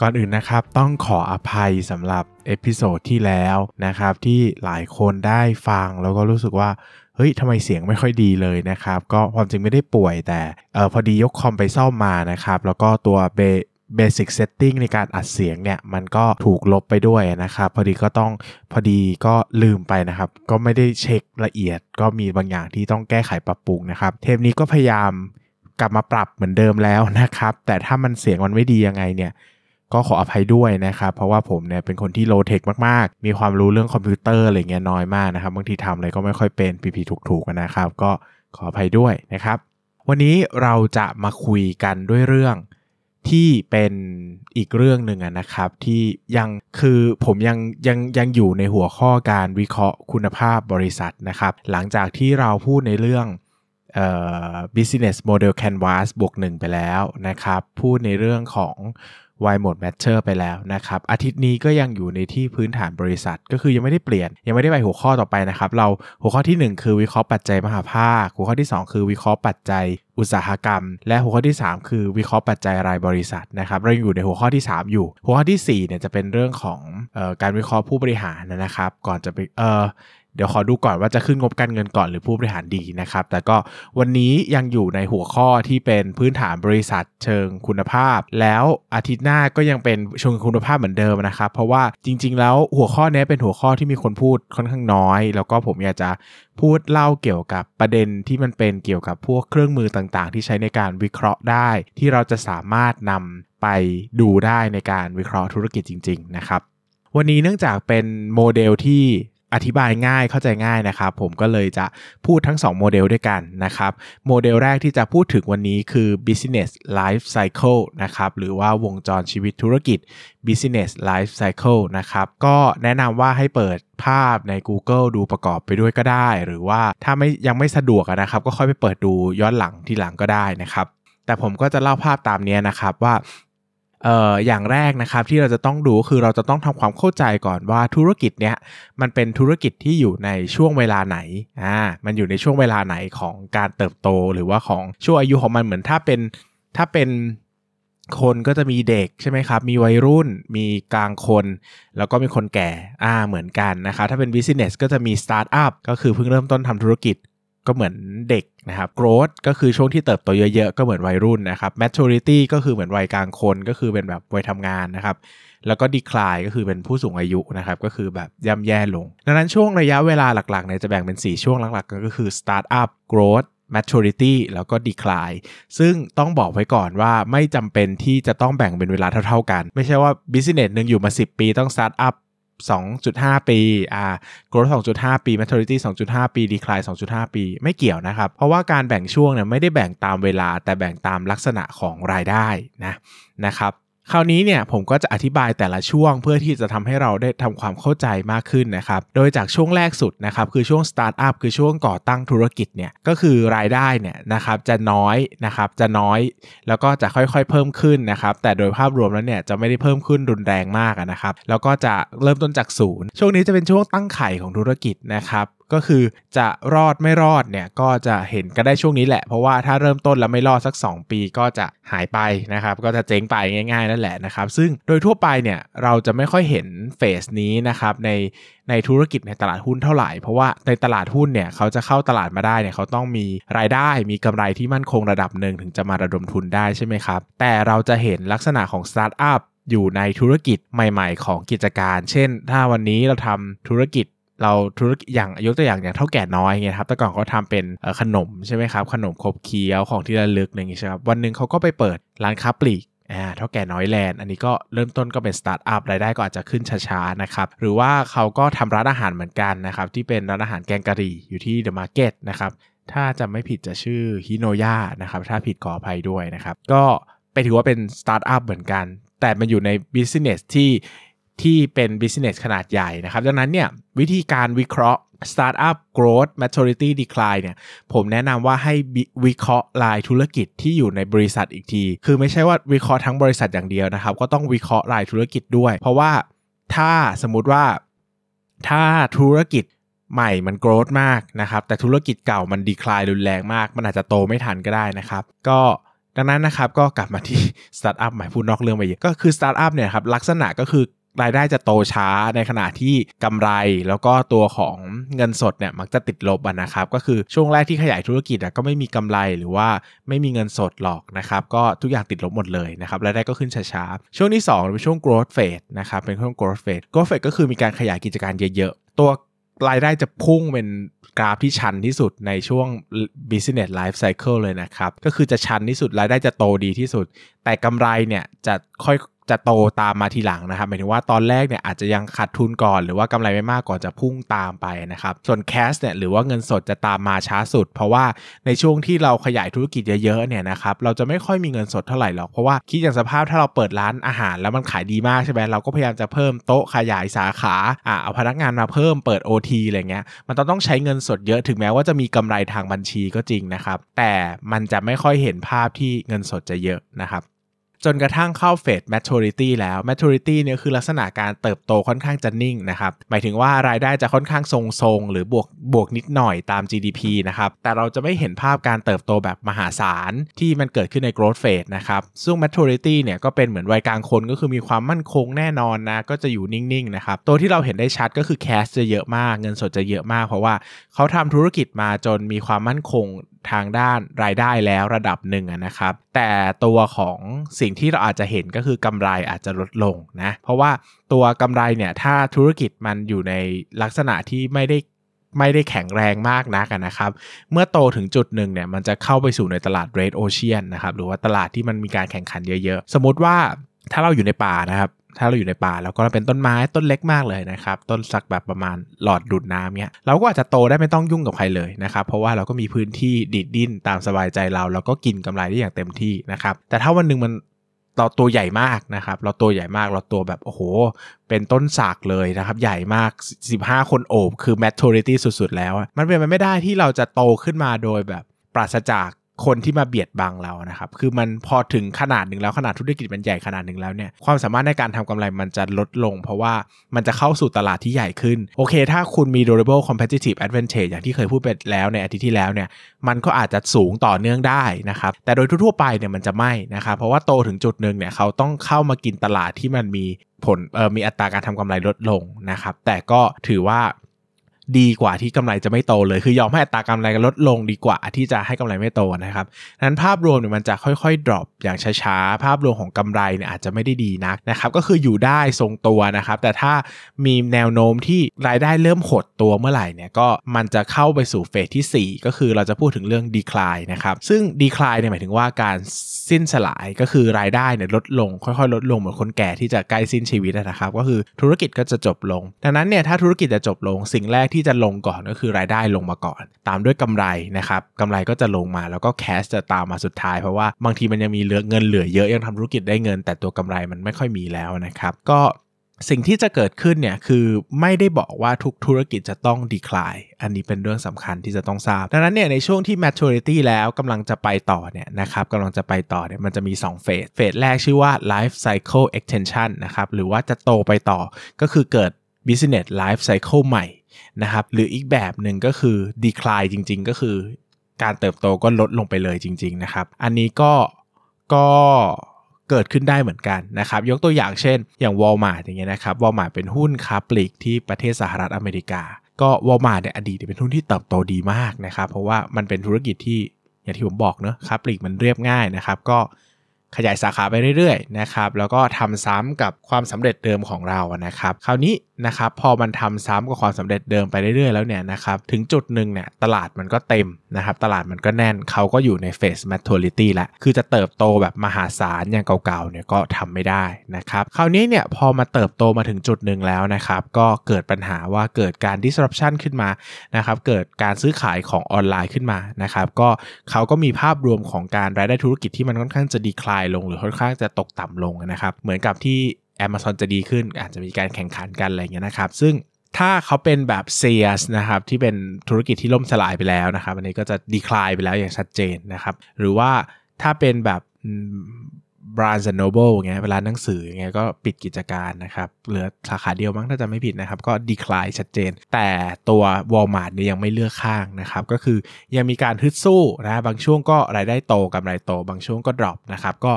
ก่อนอื่นนะครับต้องขออภัยสำหรับ episode ที่แล้วนะครับที่หลายคนได้ฟังแล้วก็รู้สึกว่าเฮ้ยทำไมเสียงไม่ค่อยดีเลยนะครับ ก็ความจริงไม่ได้ป่วยแต่เออพอดียกคอมไปซ่อมมานะครับ แล้วก็ตัวเบ Basic Setting ในการอัดเสียงเนี่ย มันก็ถูกลบไปด้วยนะครับ พอดีก็ต้องพอดีก็ลืมไปนะครับ ก็ไม่ได้เช็คละเอียด ก็มีบางอย่างที่ต้องแก้ไขปรับปรุงนะครับ เทปนี้ก็พยายามกลับมาปรับเหมือนเดิมแล้วนะครับ แต่ถ้ามันเสียงมันไม่ดียังไงเนี่ย ก็ขออภัยด้วยนะครับ เพราะว่าผมเนี่ยเป็นคนที่โลเทคมากๆ มีความรู้เรื่องคอมพิวเตอร์อะไรเงี้ยน้อยมากนะครับ บางทีทำอะไรก็ไม่ค่อยเป็นผิดๆถูกๆนะครับ ก็ขออภัยด้วยนะครับ วันนี้เราจะมาคุยกันด้วยเรื่องที่เป็นอีกเรื่องหนึ่งนะครับ ที่ยังคือผมยังยังยังอยู่ในหัวข้อการวิเคราะห์คุณภาพบริษัทนะครับ หลังจากที่เราพูดในเรื่องเอ่อ business model canvas บวกหนึ่งไปแล้วนะครับ พูดในเรื่องของ Why Mode Matter ไปแล้วนะครับ อาทิตย์นี้ก็ยังอยู่ในที่พื้นฐานบริษัท ก็คือยังไม่ได้เปลี่ยน ยังไม่ได้ไปหัวข้อต่อไปนะครับ เราหัวข้อที่ 1 คือวิเคราะห์ปัจจัยมหาภาค หัวข้อที่ 2 คือวิเคราะห์ปัจจัยอุตสาหกรรม และหัวข้อที่ 3 คือวิเคราะห์ปัจจัยรายบริษัทนะครับเราอยู่ในหัวข้อที่ 3 อยู่ หัวข้อที่4เนี่ยจะเป็นเรื่องของออการวิเคราะห์ผู้บริหารนะครับ ก่อนจะไปเออ เดี๋ยวขอดูก่อนว่าจะขึ้นงบการเงินก่อนหรือผู้บริหารดีนะครับ แต่ก็วันนี้ยังอยู่ในหัวข้อที่เป็นพื้นฐานบริษัทเชิงคุณภาพ แล้วอาทิตย์หน้าก็ยังเป็นเชิงคุณภาพเหมือนเดิมนะครับ เพราะว่าจริง ๆ แล้วหัวข้อนี้เป็นหัวข้อที่มีคนพูดค่อนข้างน้อย แล้วก็ผมอยากจะพูดเล่าเกี่ยวกับประเด็นที่มันเป็นเกี่ยวกับพวกเครื่องมือต่างๆ ที่ใช้ในการวิเคราะห์ได้ ที่เราจะสามารถนำไปดูได้ในการวิเคราะห์ธุรกิจจริง ๆ นะครับวันนี้เนื่องจากเป็นโมเดลที่ อธิบายง่ายเข้าใจง่ายนะครับ ผมก็เลยจะพูดทั้ง 2 โมเดลด้วยกันนะครับ โมเดลแรกที่จะพูดถึงวันนี้คือ business life cycle นะครับ หรือว่าวงจรชีวิตธุรกิจ business life cycle นะครับ ก็แนะนำว่าให้เปิดภาพใน Google ดูประกอบไปด้วยก็ได้ หรือว่าถ้าไม่ยังไม่สะดวกนะครับ ก็ค่อยไปเปิดดูย้อนหลังทีหลังก็ได้นะครับแต่ผมก็จะเล่าภาพตามนี้นะครับว่า เอ่ออย่างแรกนะครับที่เราจะต้องดูคือเราจะต้องทำความเข้าใจก่อนว่าธุรกิจเนี้ยมันเป็นธุรกิจที่อยู่ในช่วงเวลาไหนอ่ามันอยู่ในช่วงเวลาไหนของการเติบโต หรือว่าของช่วงอายุของมันเหมือนถ้าเป็นถ้าเป็นคนก็จะมีเด็กใช่ไหมครับ มีวัยรุ่น มีกลางคน แล้วก็มีคนแก่ อ่า เหมือนกันนะครับ ถ้าเป็น business ก็จะมีสตาร์ทอัพก็คือเพิ่งเริ่มต้นทำธุรกิจ ก็เหมือนเด็กนะครับ growth ก็คือช่วงที่เติบโตเยอะๆ ก็เหมือนวัยรุ่นนะครับ maturity ก็คือเหมือนวัยกลางคนก็คือเป็นแบบวัยทำงานนะครับ แล้วก็ decline ก็คือเป็นผู้สูงอายุนะครับ ก็คือแบบย่ำแย่ลง ดังนั้นช่วงระยะเวลาหลักๆเนี่ยจะแบ่งเป็น 4 ช่วงหลักๆ ก็คือ startup growth maturity แล้วก็ decline ซึ่งต้องบอกไว้ก่อนว่าไม่จำเป็นที่จะต้องแบ่งเป็นเวลาเท่าๆกัน ไม่ใช่ว่า business หนึ่งอยู่มา 10 ปีต้อง startup 2.5 ปีอ่า growth 2.5 ปี maturity 2.5 ปี decline 2.5 ปี ไม่เกี่ยวนะครับ เพราะว่าการแบ่งช่วงเนี่ยไม่ได้แบ่งตามเวลาแต่แบ่งตามลักษณะของรายได้นะนะครับ คราวนี้เนี่ยผมก็จะอธิบายแต่ละช่วงเพื่อที่จะทำให้เราได้ทำความเข้าใจมากขึ้นนะครับ โดยจากช่วงแรกสุดนะครับคือช่วงสตาร์ทอัพคือช่วงก่อตั้งธุรกิจเนี่ยก็คือรายได้เนี่ยนะครับจะน้อยนะครับจะน้อย แล้วก็จะค่อยๆเพิ่มขึ้นนะครับแต่โดยภาพรวมแล้วเนี่ยจะไม่ได้เพิ่มขึ้นรุนแรงมากนะครับแล้วก็จะเริ่มต้นจากศูนย์ช่วงนี้จะเป็นช่วงตั้งไข่ของธุรกิจนะครับก็คือจะรอดไม่รอดเนี่ยก็จะเห็นก็ได้ช่วงนี้แหละ เพราะว่าถ้าเริ่มต้นแล้วไม่รอดสัก 2 ปีก็จะหายไปนะครับ ก็จะเจ๊งไปง่าย ๆ นั่นแหละนะครับ ซึ่งโดยทั่วไปเนี่ยเราจะไม่ค่อยเห็น phase นี้นะครับในในธุรกิจในตลาดหุ้นเท่าไหร่ เพราะว่าในตลาดหุ้นเนี่ยเขาจะเข้าตลาดมาได้เนี่ยเขาต้องมีรายได้มีกำไรที่มั่นคงระดับหนึ่งถึงจะมาระดมทุนได้ใช่ไหมครับ แต่เราจะเห็นลักษณะของสตาร์ทอัพอยู่ในธุรกิจใหม่ ๆ ของกิจการ เช่น ถ้าวันนี้เราทำธุรกิจ เราธุรกิจอย่างยกตัวอย่างอย่างเถ้าแก่น้อยไงครับแต่ก่อนเขาทำเป็นขนมใช่ไหมครับขนมขบเคี้ยวของที่ระลึกอะไรอย่างงี้ใช่ครับวันหนึ่งเขาก็ไปเปิดร้านค้าปลีกอ่าเถ้าแก่น้อยแลนด์อันนี้ก็เริ่มต้นก็เป็นสตาร์ทอัพรายได้ก็อาจจะขึ้นช้าๆนะครับหรือว่าเขาก็ทำร้านอาหารเหมือนกันนะครับที่เป็นร้านอาหารแกงกะหรี่อยู่ที่เดอะมาร์เก็ตนะครับถ้าจำไม่ผิดจะชื่อฮิโนย่านะครับถ้าผิดขออภัยด้วยนะครับก็ไปถือว่าเป็นสตาร์ทอัพเหมือนกัน แต่มันอยู่ใน business ที่ ที่เป็น business ขนาดใหญ่นะครับ ดังนั้นเนี่ยวิธีการวิเคราะห์ Startup Growth Maturity Decline เนี่ยผมแนะนำว่าให้วิเคราะห์รายธุรกิจที่อยู่ในบริษัทอีกที คือไม่ใช่ว่าวิเคราะห์ทั้งบริษัทอย่างเดียวนะครับ ก็ต้องวิเคราะห์รายธุรกิจด้วย เพราะว่าถ้าสมมติว่าถ้าธุรกิจใหม่มัน growth มากนะครับ แต่ธุรกิจเก่ามัน decline รุนแรงมาก มันอาจจะโตไม่ทันก็ได้นะครับ ก็ดังนั้นนะครับก็กลับมาที่สตาร์ทอัพใหม่พูดนอกเรื่องไปเยอะก็คือสตาร์ทอัพเนี่ยครับลักษณะก็คือ รายได้จะโตช้าในขณะที่กำไร แล้วก็ตัวของเงินสดเนี่ยมักจะติดลบนะครับ ก็คือช่วงแรกที่ขยายธุรกิจก็ไม่มีกำไรหรือว่าไม่มีเงินสดหรอกนะครับ ก็ทุกอย่างติดลบหมดเลยนะครับรายได้ก็ขึ้นช้าๆช่วงที่2เป็นช่วง growth phase นะครับเป็นช่วง growth phase growth phase ก็คือมีการขยายกิจการเยอะๆ ตัวรายได้จะพุ่งเป็นกราฟที่ชันที่สุดในช่วง business life cycle เลยนะครับ ก็คือจะชันที่สุดรายได้จะโตดีที่สุด แต่กำไรเนี่ยจะค่อย จะโตตามมาทีหลังนะครับหมายถึงว่าตอนแรกเนี่ยอาจจะยังขาดทุนก่อนหรือว่ากำไรไม่มากก่อนจะพุ่งตามไปนะครับส่วนแคสเนี่ยหรือว่าเงินสดจะตามมาช้าสุด เพราะว่าในช่วงที่เราขยายธุรกิจเยอะๆเนี่ยนะครับเราจะไม่ค่อยมีเงินสดเท่าไหร่หรอกเพราะว่าคิดอย่างสภาพถ้าเราเปิดร้านอาหาร แล้วมันขายดีมากใช่ไหมเราก็พยายามจะเพิ่มโต๊ะขยายสาขาอ่าเอาพนักงานมาเพิ่มเปิด OT อะไรเงี้ยมันต้องต้องใช้เงินสดเยอะถึงแม้ว่าจะมีกำไรทางบัญชีก็จริงนะครับแต่มันจะไม่ค่อยเห็นภาพที่เงินสดจะเยอะนะครับ จนกระทั่งเข้าเฟส maturity แล้ว maturity เนี่ยคือลักษณะการเติบโตค่อนข้างจะนิ่งนะครับ หมายถึงว่ารายได้จะค่อนข้างทรงๆ หรือบวกบวกนิดหน่อยตาม GDP นะครับ แต่เราจะไม่เห็นภาพการเติบโตแบบมหาศาลที่มันเกิดขึ้นใน growth phase นะครับ ซึ่ง maturity เนี่ยก็เป็นเหมือนวัยกลางคนก็คือมีความมั่นคงแน่นอนนะ ก็จะอยู่นิ่งๆ นะครับ ตัวที่เราเห็นได้ชัดก็คือ cash จะเยอะมาก เงินสดจะเยอะมาก เพราะว่าเขาทำธุรกิจมาจนมีความมั่นคง ทางด้านรายได้แล้วระดับหนึ่งนะครับ แต่ตัวของสิ่งที่เราอาจจะเห็นก็คือกำไรอาจจะลดลงนะเพราะว่าตัวกำไรเนี่ยถ้าธุรกิจมันอยู่ในลักษณะที่ไม่ได้ไม่ได้แข็งแรงมากนักนะครับ เมื่อโตถึงจุดหนึ่งเนี่ยมันจะเข้าไปสู่ในตลาดเรดโอเชียนนะครับหรือว่าตลาดที่มันมีการแข่งขันเยอะๆ สมมติว่าถ้าเราอยู่ในป่านะครับ ถ้าเราอยู่ในป่าแล้วก็เป็นต้นไม้ต้นเล็กมากเลยนะครับ ต้นสักแบบประมาณหลอดดูดน้ำเนี้ยเราก็อาจจะโตได้ไม่ต้องยุ่งกับใครเลยนะครับ เพราะว่าเราก็มีพื้นที่ดิดดิ้นตามสบายใจเราเราก็กินกำไรได้อย่างเต็มที่นะครับ แต่ถ้าวันหนึ่งมันเราตัวใหญ่มากนะครับ เราตัวใหญ่มาก เราตัวแบบโอ้โห เป็นต้นสากเลยนะครับ ใหญ่มาก 15 คนโอบ คือ maturity สุด ๆ แล้ว มันเป็นไปไม่ได้ที่เราจะโตขึ้นมาโดยแบบปราศจาก คนที่มาเบียดบังเรานะครับ คือมันพอถึงขนาดหนึ่งแล้วขนาดธุรกิจมันใหญ่ขนาดหนึ่งแล้วเนี่ยความสามารถในการทำกำไรมันจะลดลง เพราะว่ามันจะเข้าสู่ตลาดที่ใหญ่ขึ้น โอเค ถ้าคุณมี durable competitive advantage อย่างที่เคยพูดไปแล้วในอาทิตย์ที่แล้วเนี่ยมันก็อาจจะสูงต่อเนื่องได้นะครับ แต่โดยทั่วไปเนี่ยมันจะไม่นะครับเพราะว่าโตถึงจุดหนึ่งเนี่ยเขาต้องเข้ามากินตลาดที่มันมีผลมีอัตราการทำกำไรลดลงนะครับ แต่ก็ถือว่า ดีกว่าที่กำไรจะไม่โตเลย คือยอมให้อัตรากำไรลดลงดีกว่าที่จะให้กำไรไม่โตนะครับนั้นภาพรวมเนี่ยมันจะค่อยๆ drop อย่างช้าๆ ภาพรวมของกำไรเนี่ยอาจจะไม่ได้ดีนักนะครับ ก็คืออยู่ได้ทรงตัวนะครับ แต่ถ้ามีแนวโน้มที่รายได้เริ่มหดตัวเมื่อไหร่เนี่ยก็มันจะเข้าไปสู่เฟสที่ 4 ก็คือเราจะพูดถึงเรื่อง decline นะครับ ซึ่ง decline เนี่ยหมายถึงว่าการสิ้นสลายก็คือรายได้เนี่ยลดลง ค่อยๆ ลดลงเหมือนคนแก่ที่จะใกล้สิ้นชีวิตนะครับ ก็คือธุรกิจก็จะจบลง ดังนั้นเนี่ยถ้าธุรกิจจะจบลงสิ่งแรกทที่จะลงก่อนก็คือรายได้ลงมาก่อน ตามด้วยกำไรนะครับกำไรก็จะลงมาแล้วก็แคสจะตามมาสุดท้ายเพราะว่าบางทีมันยังมีเหลือเงินเหลือเยอะยังทำธุรกิจได้เงิน แต่ตัวกำไรมันไม่ค่อยมีแล้วนะครับ ก็สิ่งที่จะเกิดขึ้นเนี่ยคือไม่ได้บอกว่าทุกธุรกิจจะต้องดีคลาย อันนี้เป็นเรื่องสำคัญที่จะต้องทราบ ดังนั้นเนี่ยในช่วงที่ maturity แล้วกำลังจะไปต่อเนี่ยนะครับกำลังจะไปต่อเนี่ยมันจะมี2เฟส เฟสแรกชื่อว่า life cycle extension นะครับหรือว่าจะโตไปต่อก็คือเกิด business life cycle ใหม่ นะครับ หรืออีกแบบหนึ่งก็คือ decline จริง ๆ ก็คือการเติบโตก็ลดลงไปเลยจริง ๆ นะครับ อันนี้ก็ก็เกิดขึ้นได้เหมือนกันนะครับ ยกตัวอย่างเช่น อย่าง Walmart อย่างเงี้ยนะครับ Walmart เป็นหุ้นค้าปลีกที่ประเทศสหรัฐอเมริกา ก็ Walmart เนี่ยอดีตเป็นหุ้นที่เติบโตดีมากนะครับ เพราะว่ามันเป็นธุรกิจที่อย่างที่ผมบอกเนอะค้าปลีกมันเรียบง่ายนะครับ ก็ขยายสาขาไปเรื่อยๆนะครับ แล้วก็ทำซ้ำกับความสำเร็จเดิมของเรานะครับ คราวนี้นะครับพอมันทำซ้ำกับความสำเร็จเดิมไปเรื่อยๆแล้วเนี่ยนะครับถึงจุดหนึ่งเนี่ยตลาดมันก็เต็มนะครับตลาดมันก็แน่นเขาก็อยู่ในเฟส maturity แล้วคือจะเติบโตแบบมหาศาลอย่างเก่าๆเนี่ยก็ทำไม่ได้นะครับคราวนี้เนี่ยพอมาเติบโตมาถึงจุดหนึ่งแล้วนะครับก็เกิดปัญหาว่าเกิดการ disruption ขึ้นมานะครับเกิดการซื้อขายของออนไลน์ขึ้นมานะครับก็เขาก็มีภาพรวมของการรายได้ธุรกิจที่มันค่อนข้างจะดีคลายลง หรือค่อนข้างจะตกต่ำลงนะครับเหมือนกับที่ Amazon จะดีขึ้น อาจจะมีการแข่งขันกันอะไรเงี้ยนะครับ ซึ่งถ้าเขาเป็นแบบ s a l s นะครับที่เป็นธุรกิจที่ล่มสลายไปแล้วนะครับ อันนี้ก็จะ decline ไปแล้วอย่างชัดเจนนะครับ หรือว่าถ้าเป็นแบบ Barnes & Noble เงี้ยร้านหนังสือเงี้ยก็ปิดกิจการนะครับเหลือสาขาเดียวมั้งถ้าจำไม่ผิดนะครับ ก็ decline ชัดเจน แต่ตัว Walmart เนี่ยยังไม่เลือกข้างนะครับ ก็คือยังมีการฮึดสู้นะบางช่วงก็รายได้โตกำไรโต บางช่วงก็ drop นะครับก็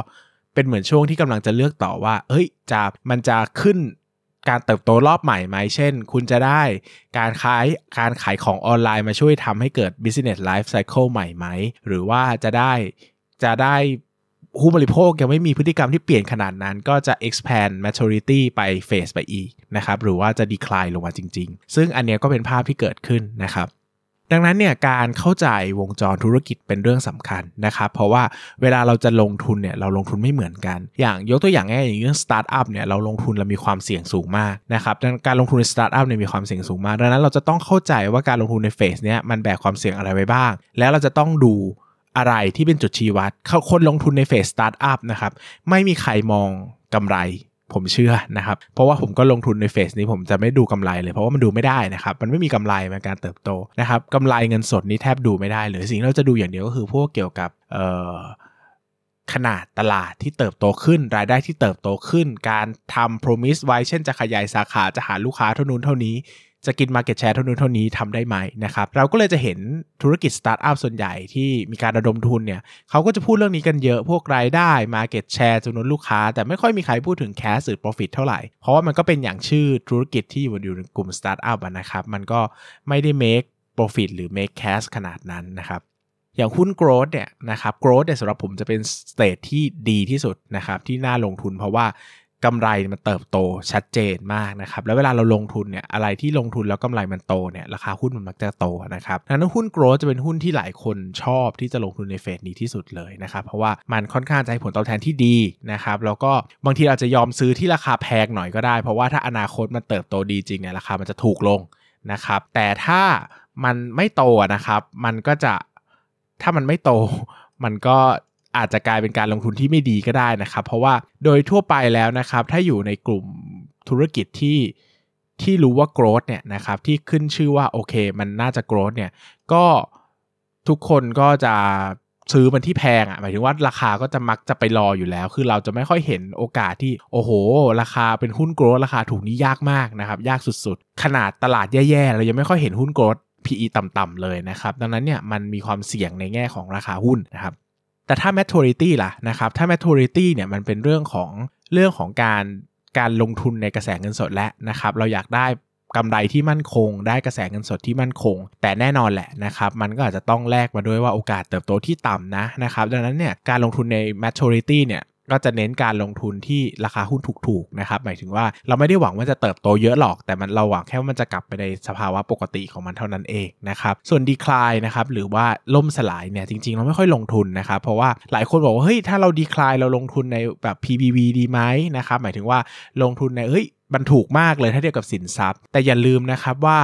เป็นเหมือนช่วงที่กำลังจะเลือกต่อว่าเฮ้ยจะมันจะขึ้นการเติบโตรอบใหม่ไหม เช่น คุณจะได้การขายการขายของออนไลน์มาช่วยทำให้เกิด business life cycle ใหม่ไหม หรือว่าจะได้จะได้ผู้บริโภคยังไม่มีพฤติกรรมที่เปลี่ยนขนาดนั้น ก็จะ expand maturity ไป phase ไปอีกนะครับ หรือว่าจะ decline ลงมาจริง ๆ ซึ่งอันนี้ก็เป็นภาพที่เกิดขึ้นนะครับ ดังนั้นเนี่ยการเข้าใจวงจรธุรกิจเป็นเรื่องสำคัญนะครับเพราะว่าเวลาเราจะลงทุนเนี่ยเราลงทุนไม่เหมือนกัน อย่างยกตัวอย่างง่ายอย่างเรื่องสตาร์ทอัพเนี่ยเราลงทุนเรามีความเสี่ยงสูงมากนะครับดังการลงทุนในสตาร์ทอัพเนี่ยมีความเสี่ยงสูงมาก ดังนั้นเราจะต้องเข้าใจว่าการลงทุนในเฟสเนี้ยมันแบกความเสี่ยงอะไรไว้บ้าง แล้วเราจะต้องดูอะไรที่เป็นจุดชี้วัดคนลงทุนในเฟสสตาร์ทอัพนะครับไม่มีใครมองกำไร ผมเชื่อนะครับ เพราะว่าผมก็ลงทุนในเฟสนี้ผมจะไม่ดูกำไรเลยเพราะว่ามันดูไม่ได้นะครับ มันไม่มีกำไรในการเติบโตนะครับกำไรเงินสดนี้แทบดูไม่ได้เลยสิ่งที่เราจะดูอย่างเดียวก็คือพวกเกี่ยวกับขนาดตลาดที่เติบโตขึ้น รายได้ที่เติบโตขึ้น การทำ promise ไว้เช่นจะขยายสาขาจะหาลูกค้าเท่านู้นเท่านี้ จะกิน Market Share เท่านู้นเท่านี้ทำได้ไหมนะครับเราก็เลยจะเห็นธุรกิจสตาร์ทอัพส่วนใหญ่ที่มีการระดมทุนเนี่ยเขาก็จะพูดเรื่องนี้กันเยอะพวกรายได้ Market Share จำนวนลูกค้า แต่ไม่ค่อยมีใครพูดถึง Cash หรือ Profit เท่าไหร่ เพราะว่ามันก็เป็นอย่างชื่อธุรกิจที่อยู่ในกลุ่มสตาร์ทอัพนะครับมันก็ไม่ได้ make profit หรือ make cash ขนาดนั้นนะครับอย่างหุ้น growth เนี่ยนะครับ growth เนี่ยสำหรับผมจะเป็นสเตทที่ดีที่สุดนะครับที่น่าลงทุนเพราะว่า กำไรมันเติบโตชัดเจนมากนะครับแล้วเวลาเราลงทุนเนี่ยอะไรที่ลงทุนแล้วกำไรมันโตเนี่ยราคาหุ้นมันมักจะโตนะครับดังนั้นหุ้นโกลด์จะเป็นหุ้นที่หลายคนชอบที่จะลงทุนในเฟสนี้ที่สุดเลยนะครับเพราะว่ามันค่อนข้างจะให้ผลตอบแทนที่ดีนะครับแล้วก็บางทีอาจจะยอมซื้อที่ราคาแพงหน่อยก็ได้ เพราะว่าถ้าอนาคตมันเติบโตดีจริงเนี่ยราคามันจะถูกลงนะครับแต่ถ้ามันไม่โตนะครับมันก็จะถ้ามันไม่โตมันก็ อาจจะกลายเป็นการลงทุนที่ไม่ดีก็ได้นะครับ เพราะว่าโดยทั่วไปแล้วนะครับ ถ้าอยู่ในกลุ่มธุรกิจที่ที่รู้ว่า growth เนี่ยนะครับที่ขึ้นชื่อว่าโอเค มันน่าจะ growth เนี่ยก็ทุกคนก็จะซื้อมันที่แพงอะ่ะหมายถึงว่าราคาก็จะมักจะไปรออยู่แล้ว คือเราจะไม่ค่อยเห็นโอกาสที่โอ้โห ราคาเป็นหุ้นโกรดราคาถูกนี้ยากมากนะครับยากสุดๆ ขนาดตลาดแย่ๆเรายังไม่ค่อยเห็นหุ้นโกรด PE ต่ำๆเลยนะครับ ดังนั้นเนี่ยมันมีความเสี่ยงในแง่ของราคาหุ้นนะครับ แต่ถ้า maturity ล่ะนะครับถ้า maturity เนี่ยมันเป็นเรื่องของเรื่องของการการลงทุนในกระแสเงินสดและนะครับ เราอยากได้กำไรที่มั่นคง ได้กระแสเงินสดที่มั่นคง แต่แน่นอนแหละนะครับมันก็อาจจะต้องแลกมาด้วยว่าโอกาสเติบโตที่ต่ำนะนะครับดังนั้นเนี่ยการลงทุนใน maturity เนี่ย ก็จะเน้นการลงทุนที่ราคาหุ้นถูกๆนะครับหมายถึงว่าเราไม่ได้หวังว่าจะเติบโตเยอะหรอก แต่มันเราหวังแค่ว่ามันจะกลับไปในสภาวะปกติของมันเท่านั้นเองนะครับส่วนดีคลายนะครับหรือว่าล่มสลายเนี่ยจริงๆ เราไม่ค่อยลงทุนนะครับเพราะว่าหลายคนบอกว่าเฮ้ยถ้าเราดีคลายเราลงทุนในแบบ PBV ดีไหมนะครับหมายถึงว่าลงทุนในเฮ้ยมันถูกมากเลยถ้าเทียบกับสินทรัพย์ แต่อย่าลืมนะครับว่า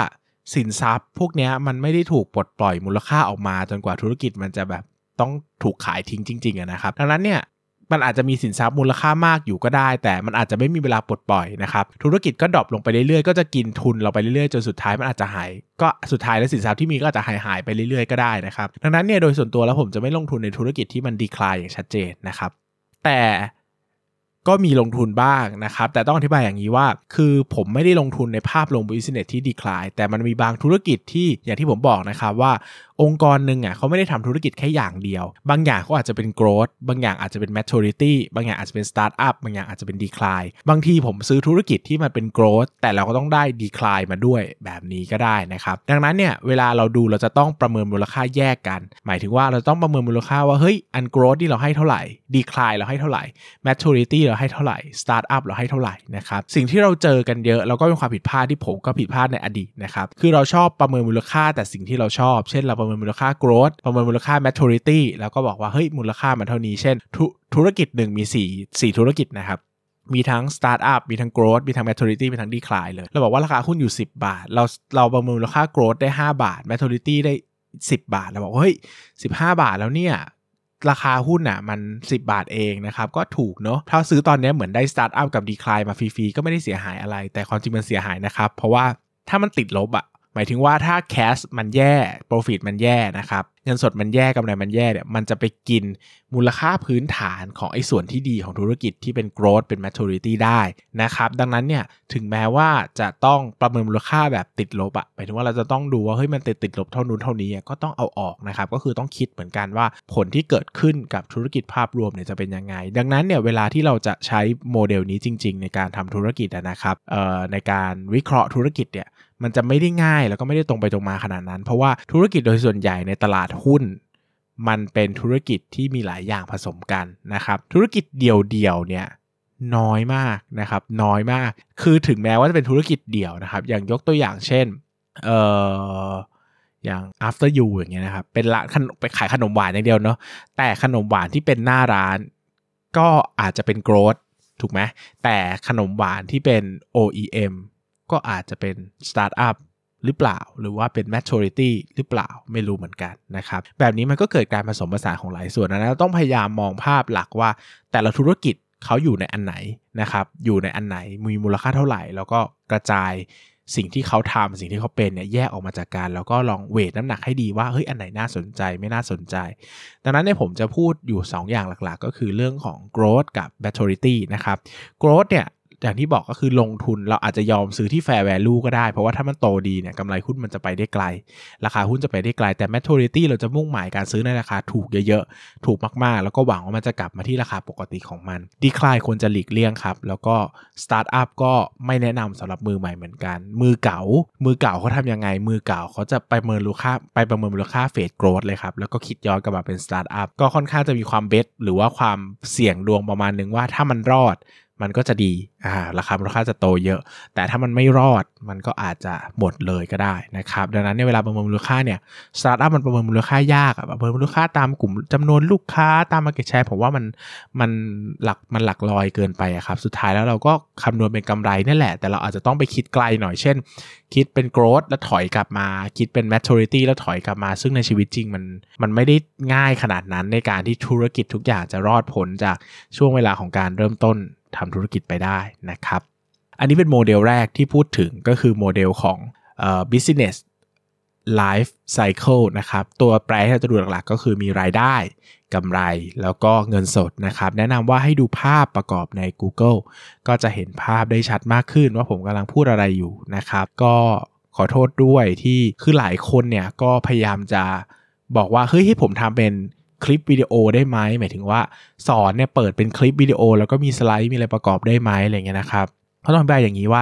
สินทรัพย์พวกนี้มันไม่ได้ถูกปลดปล่อยมูลค่าออกมาจนกว่าธุรกิจมันจะแบบต้องถูกขายทิ้งจริงๆนะครับ ดังนั้นเนี่ย มันอาจจะมีสินทรัพย์มูลค่ามากอยู่ก็ได้ แต่มันอาจจะไม่มีเวลาปลดปล่อยนะครับธุรกิจก็ drop ลงไปเรื่อยๆก็จะกินทุนเราไปเรื่อยๆจนสุดท้ายมันอาจจะหายก็สุดท้ายแล้วสินทรัพย์ที่มีก็อาจจะหายหายไปเรื่อยๆก็ได้นะครับดังนั้นเนี่ยโดยส่วนตัวแล้วผมจะไม่ลงทุนในธุรกิจที่มัน decline อย่างชัดเจนนะครับแต่ก็มีลงทุนบ้างนะครับ แต่ต้องอธิบายอย่างนี้ว่า คือผมไม่ได้ลงทุนในภาพรวม business ที่ decline แต่มันมีบางธุรกิจที่อย่างที่ผมบอกนะครับว่าองค์กรหนึ่งอะเขาไม่ได้ทำธุรกิจแค่อย่างเดียว บางอย่างเขาอาจจะเป็น growth บางอย่างอาจจะเป็น maturity บางอย่างอาจจะเป็น startup บางอย่างอาจจะเป็น decline บางทีผมซื้อธุรกิจที่มันเป็น growth แต่เราก็ต้องได้ decline มาด้วยแบบนี้ก็ได้นะครับ ดังนั้นเนี่ยเวลาเราดูเราจะต้องประเมินมูลค่าแยกกัน หมายถึงว่าเราต้องประเมินมูลค่าว่าเฮ้ยอัน growth ที่เราให้เท่าไหร่ decline เราให้เท่าไหร่ maturity เราให้เท่าไหร่ startup เราให้เท่าไหร่นะครับสิ่งที่เราเจอกันเยอะแล้วก็เป็นความผิดพลาดที่ผมก็ผิดพลาดในอดีตนะครับคือเราชอบประเมินมูลค่าแต่สิ่งที่เราชอบ เช่นเราประเมินมูลค่า growth ประเมินมูลค่า maturity แล้วก็บอกว่าเฮ้ยมูลค่ามันเท่านี้เช่นธธุรกิจหนึ่งมี4 4ธุรกิจนะครับมีทั้ง Startup มีทั้ง Growth มีทั้ง Maturity มีทั้ง Decline เลย เราบอกว่าราคาหุ้นอยู่ 10 บาท เราเราประเมินมูลค่า Growth ได้ 5 บาท Maturity ได้ 10 บาท เราบอกเฮ้ย 15 บาทแล้วเนี่ย ราคาหุ้นอะมัน 10 บาทเองนะครับ ก็ถูกเนาะ ถ้าซื้อตอนนี้เหมือนได้สตาร์ทอัพกับ decline มาฟรีๆ ก็ไม่ได้เสียหายอะไร แต่ความจริงมันเสียหายนะครับ เพราะว่าถ้ามันติดลบอะ หมายถึงว่าถ้า cash มันแย่ profit มันแย่นะครับ เงินสดมันแย่กำไรมันแย่เนี่ยมันจะไปกินมูลค่าพื้นฐานของไอ้ส่วนที่ดีของธุรกิจที่เป็น growth เป็น maturity ได้นะครับ ดังนั้นเนี่ยถึงแม้ว่าจะต้องประเมินมูลค่าแบบติดลบอะหมายถึงว่าเราจะต้องดูว่าเฮ้ยมันติดติดลบเท่านู้นเท่านี้ก็ต้องเอาออกนะครับก็คือต้องคิดเหมือนกันว่าผลที่เกิดขึ้นกับธุรกิจภาพรวมเนี่ยจะเป็นยังไง ดังนั้นเนี่ยเวลาที่เราจะใช้โมเดลนี้จริง ๆ ในการทำธุรกิจนะครับในการวิเคราะห์ธุรกิจเนี่ยมันจะไม่ได้ง่ายแล้วก็ไม่ได้ตรงไปตรงมาขนาดนั้น เพราะว่าธุรกิจโดยส่วนใหญ่ในตลาดหุ้น มันเป็นธุรกิจที่มีหลายอย่างผสมกันนะครับ ธุรกิจเดี่ยวๆเนี่ยน้อยมากนะครับ น้อยมาก คือถึงแม้ว่าจะเป็นธุรกิจเดี่ยวนะครับ อย่างยกตัวอย่างเช่นเอ่ออย่าง after you อย่างเงี้ยนะครับ เป็นร้านไปขายขนมหวานอย่างเดียวเนาะแต่ขนมหวานที่เป็นหน้าร้าน ก็อาจจะเป็น growth ถูกไหมแต่ขนมหวานที่เป็น OEM ก็อาจจะเป็นสตาร์ทอัพ หรือเปล่า หรือว่าเป็น maturity หรือเปล่าไม่รู้เหมือนกันนะครับ แบบนี้มันก็เกิดการผสมผสานของหลายส่วนนะเราต้องพยายามมองภาพหลักว่า แต่ละธุรกิจเขาอยู่ในอันไหนนะครับอยู่ในอันไหนมีมูลค่าเท่าไหร่ แล้วก็กระจายสิ่งที่เขาทำสิ่งที่เขาเป็นเนี่ยแยกออกมาจากกัน แล้วก็ลองเวทน้ำหนักให้ดีว่าเฮ้ยอันไหนน่าสนใจไม่น่าสนใจ ดังนั้นเนี่ยผมจะพูดอยู่ 2 อย่างหลักๆ ก็คือเรื่องของ growth กับ maturity นะครับ growth เนี่ย อย่างที่บอกก็คือลงทุนเราอาจจะยอมซื้อที่ fair value ก็ได้ เพราะว่าถ้ามันโตดีเนี่ยกำไรหุ้นมันจะไปได้ไกล ราคาหุ้นจะไปได้ไกล แต่ maturity เราจะมุ่งหมายการซื้อในราคาถูกเยอะๆ ถูกมากๆ แล้วก็หวังว่ามันจะกลับมาที่ราคาปกติของมัน decline ควรจะหลีกเลี่ยงครับ แล้วก็ startup ก็ไม่แนะนำสำหรับมือใหม่เหมือนกัน มือเก่า มือเก่าเขาทำยังไง มือเก่าเขาจะไปเมินมูลค่าไปประเมินมูลค่าเฟดโกรดเลยครับ แล้วก็คิดย้อนกลับมาเป็น startup ก็ค่อนข้างจะมีความเบสหรือว่าความเสี่ยงดวงประมาณนึงว่าถ้ามันรอด มันก็จะดีอ่าราคามูลค่าจะโตเยอะ แต่ถ้ามันไม่รอดมันก็อาจจะหมดเลยก็ได้นะครับ ดังนั้นในเวลาประเมินมูลค่าเนี่ยสตาร์ทอัพมันประเมินมูลค่ายากอะประเมินมูลค่าตามกลุ่มจำนวนลูกค้าตาม market share ผมว่ามันมันหลักมันหลักลอยเกินไปอะครับ สุดท้ายแล้วเราก็คำนวณเป็นกำไรนี่แหละ แต่เราอาจจะต้องไปคิดไกลหน่อยเช่น คิดเป็น growth แล้วถอยกลับมา คิดเป็น maturity แล้วถอยกลับมา ซึ่งในชีวิตจริงมันมันไม่ได้ง่ายขนาดนั้นในการที่ธุรกิจทุกอย่างจะรอดผลจากช่วงเวลาของการเริ่มต้น ทำธุรกิจไปได้นะครับ อันนี้เป็นโมเดลแรกที่พูดถึงก็คือโมเดลของ business life cycle นะครับ ตัวแปรที่เราจะดูหลักๆ ก็คือมีรายได้กำไรแล้วก็เงินสดนะครับ แนะนำว่าให้ดูภาพประกอบใน Google ก็จะเห็นภาพได้ชัดมากขึ้นว่าผมกำลังพูดอะไรอยู่นะครับ ก็ขอโทษด้วยที่คือหลายคนเนี่ยก็พยายามจะบอกว่าเฮ้ยให้ผมทำเป็น คลิปวิดีโอได้ไหมหมายถึงว่าสอนเนี่ยเปิดเป็นคลิปวิดีโอ แล้วก็มีสไลด์มีอะไรประกอบได้ไหมอะไรเงี้ยนะครับเพราะต้องอธิบายอย่างนี้ว่า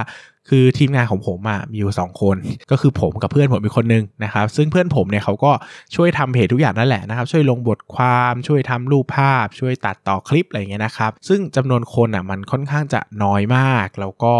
คือทีมงานของผมอะมีอยู่ 2 คน ก็คือผมกับเพื่อนผมอีกคนนึงนะครับซึ่งเพื่อนผมเนี่ยเขาก็ช่วยทำเพจทุกอย่างนั่นแหละนะครับ ช่วยลงบทความช่วยทำรูปภาพ ช่วยตัดต่อคลิปอะไรเงี้ยนะครับ ซึ่งจำนวนคนอะมันค่อนข้างจะน้อยมากแล้วก็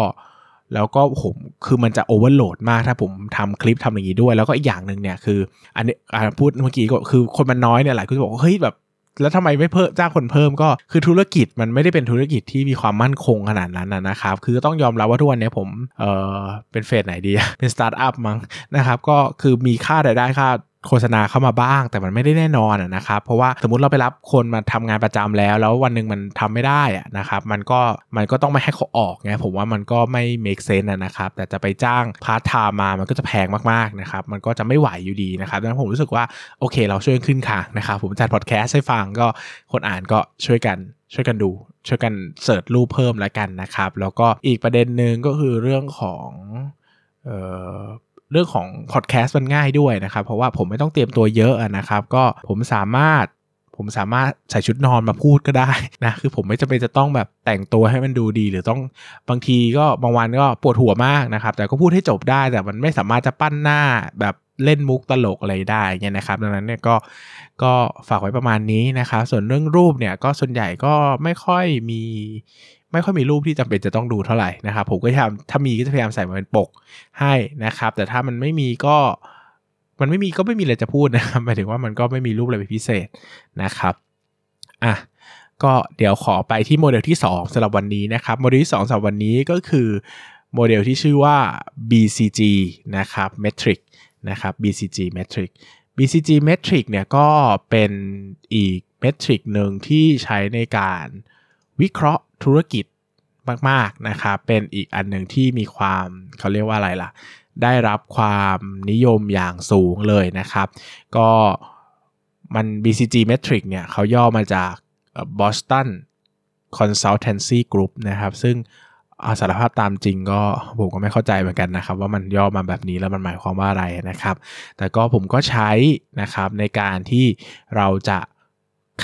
แล้วก็ผมคือมันจะ overload มากถ้าผมทำคลิปทำอย่างนี้ด้วย แล้วก็อีกอย่างหนึ่งเนี่ยคือ อันนี้พูดเมื่อกี้ก็คือคนมันน้อยเนี่ยหลายคนบอกว่าเฮ้ยแบบแล้วทำไมไม่เพิ่มจ้างคนเพิ่มก็คือธุรกิจมันไม่ได้เป็นธุรกิจที่มีความมั่นคงขนาดนั้นนะครับ คือต้องยอมรับว่าทุกวันนี้ผมเออเป็นเฟสไหนดีเป็นสตาร์ทอัพมั้งนะครับ ก็คือมีค่ารายได้ค่า โฆษณาเข้ามาบ้าง แต่มันไม่ได้แน่นอนนะครับเพราะว่าสมมติเราไปรับคนมาทำงานประจำแล้ว แล้ววันหนึ่งมันทำไม่ได้นะครับมันก็มันก็ต้องไม่ให้เขาออกไงผมว่ามันก็ไม่ make sense นะครับแต่จะไปจ้างพาร์ทไทม์มามันก็จะแพงมากๆนะครับมันก็จะไม่ไหวอยู่ดีนะครับดังนั้นผมรู้สึกว่าโอเค เราช่วยขึ้นค่ะนะครับผมจัดพอดแคสต์ให้ฟังก็คนอ่านก็ช่วยกันช่วยกันดูช่วยกัน search รูปเพิ่มแล้วกันนะครับ แล้วก็อีกประเด็นหนึ่งก็คือเรื่องของเอ่อ เรื่องของพอดแคสต์มันง่ายด้วยนะครับ เพราะว่าผมไม่ต้องเตรียมตัวเยอะนะครับ ก็ผมสามารถผมสามารถใส่ชุดนอนมาพูดก็ได้นะ คือผมไม่จำเป็นจะต้องแบบแต่งตัวให้มันดูดี หรือต้องบางทีก็บางวันก็ปวดหัวมากนะครับ แต่ก็พูดให้จบได้ แต่มันไม่สามารถจะปั้นหน้าแบบเล่นมุกตลกอะไรได้เงี้ยนะครับ ดังนั้นเนี่ยก็ก็ฝากไว้ประมาณนี้นะครับ ส่วนเรื่องรูปเนี่ยก็ส่วนใหญ่ก็ไม่ค่อยมี ไม่ค่อยมีรูปที่จำเป็นจะต้องดูเท่าไหร่นะครับผมก็พยายามถ้ามีก็จะพยายามใส่มาเป็นปกให้นะครับ แต่ถ้ามันไม่มีก็มันไม่มีก็ไม่มีอะไรจะพูดนะครับหมายถึงว่ามันก็ไม่มีรูปอะไรเป็นพิเศษนะครับอะก็เดี๋ยวขอไปที่โมเดลที่ 2สำหรับวันนี้นะครับโมเดลที่ 2สำหรับวันนี้ก็คือโมเดลที่ชื่อว่า BCG นะครับ Metric นะครับ BCG Metric BCG Metric เนี่ยก็เป็นอีก matrix หนึ่งที่ใช้ในการ วิเคราะห์ธุรกิจมากๆนะครับเป็นอีกอันหนึ่งที่มีความเขาเรียกว่าอะไรล่ะ ได้รับความนิยมอย่างสูงเลยนะครับ ก็มัน BCG Metric เนี่ยเขาย่อมาจาก Boston Consultancy Group นะครับ ซึ่งอาสารภาพตามจริงก็ผมก็ไม่เข้าใจเหมือนกันนะครับ ว่ามันย่อมาแบบนี้แล้วมันหมายความว่าอะไรนะครับ แต่ก็ผมก็ใช้นะครับในการที่เราจะ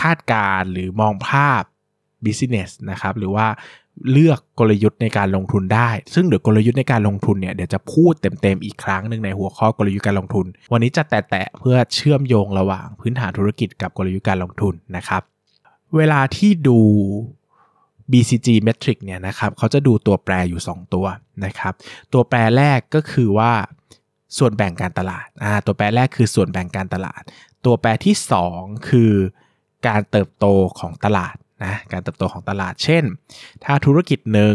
คาดการหรือมองภาพ business นะครับหรือว่าเลือกกลยุทธ์ในการลงทุนได้ ซึ่งเดี๋ยวกลยุทธ์ในการลงทุนเนี่ยเดี๋ยวจะพูดเต็มๆอีกครั้งหนึ่งในหัวข้อกลยุทธ์การลงทุน วันนี้จะแตะๆเพื่อเชื่อมโยงระหว่างพื้นฐานธุรกิจกับกลยุทธ์การลงทุนนะครับเวลาที่ดู BCG Metric เนี่ยนะครับเขาจะดูตัวแปรอยู่ 2 ตัวนะครับ ตัวแปรแรกก็คือว่าส่วนแบ่งการตลาดอ่าตัวแปรแรกคือส่วนแบ่งการตลาด ตัวแปรที่ 2 คือการเติบโตของตลาด นะการเติบโตของตลาด เช่น ถ้าธุรกิจหนึ่ง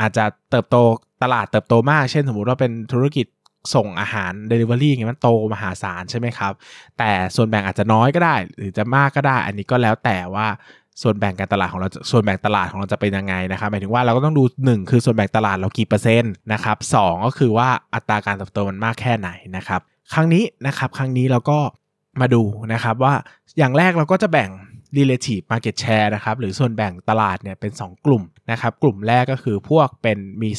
อาจจะเติบโตตลาดเติบโตมาก เช่น สมมุติว่าเป็นธุรกิจส่งอาหาร Delivery อย่างเงี้ยมันโตมหาศาลใช่ไหมครับ แต่ส่วนแบ่งอาจจะน้อยก็ได้ หรือจะมากก็ได้ อันนี้ก็แล้วแต่ว่าส่วนแบ่งการตลาดของเราส่วนแบ่งตลาดของเราจะเป็นยังไงนะครับหมายถึงว่าเราก็ต้องดู 1 คือส่วนแบ่งตลาดเรากี่เปอร์เซ็นต์นะครับสก็คือว่าอัตราการเติบโตมันมากแค่ไหนนะครับ ครั้งนี้นะครับครั้งนี้เราก็มาดูนะครับว่าอย่างแรกเราก็จะแบ่ง relative market share นะครับหรือส่วนแบ่งตลาดเนี่ยเป็น 2 กลุ่มนะครับกลุ่มแรกก็คือพวกเป็นมี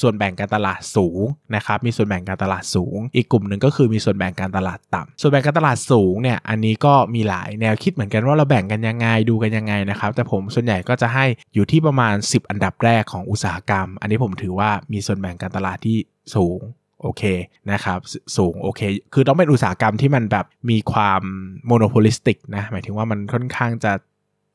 ส่วนแบ่งการตลาดสูงนะครับมีส่วนแบ่งการตลาดสูง อีกกลุ่มหนึ่งก็คือมีส่วนแบ่งการตลาดต่ำส่วนแบ่งการตลาดสูงเนี่ยอันนี้ก็มีหลายแนวคิดเหมือนกันว่าเราแบ่งกันยังไงดูกันยังไงนะครับแต่ผมส่วนใหญ่ก็จะให้อยู่ที่ประมาณ 10 อันดับแรกของอุตสาหกรรม อันนี้ผมถือว่ามีส่วนแบ่งการตลาดที่สูง โอเคนะครับสูงโอเค คือต้องเป็นอุตสาหกรรมที่มันแบบมีความ monopolistic นะหมายถึงว่ามันค่อนข้างจะ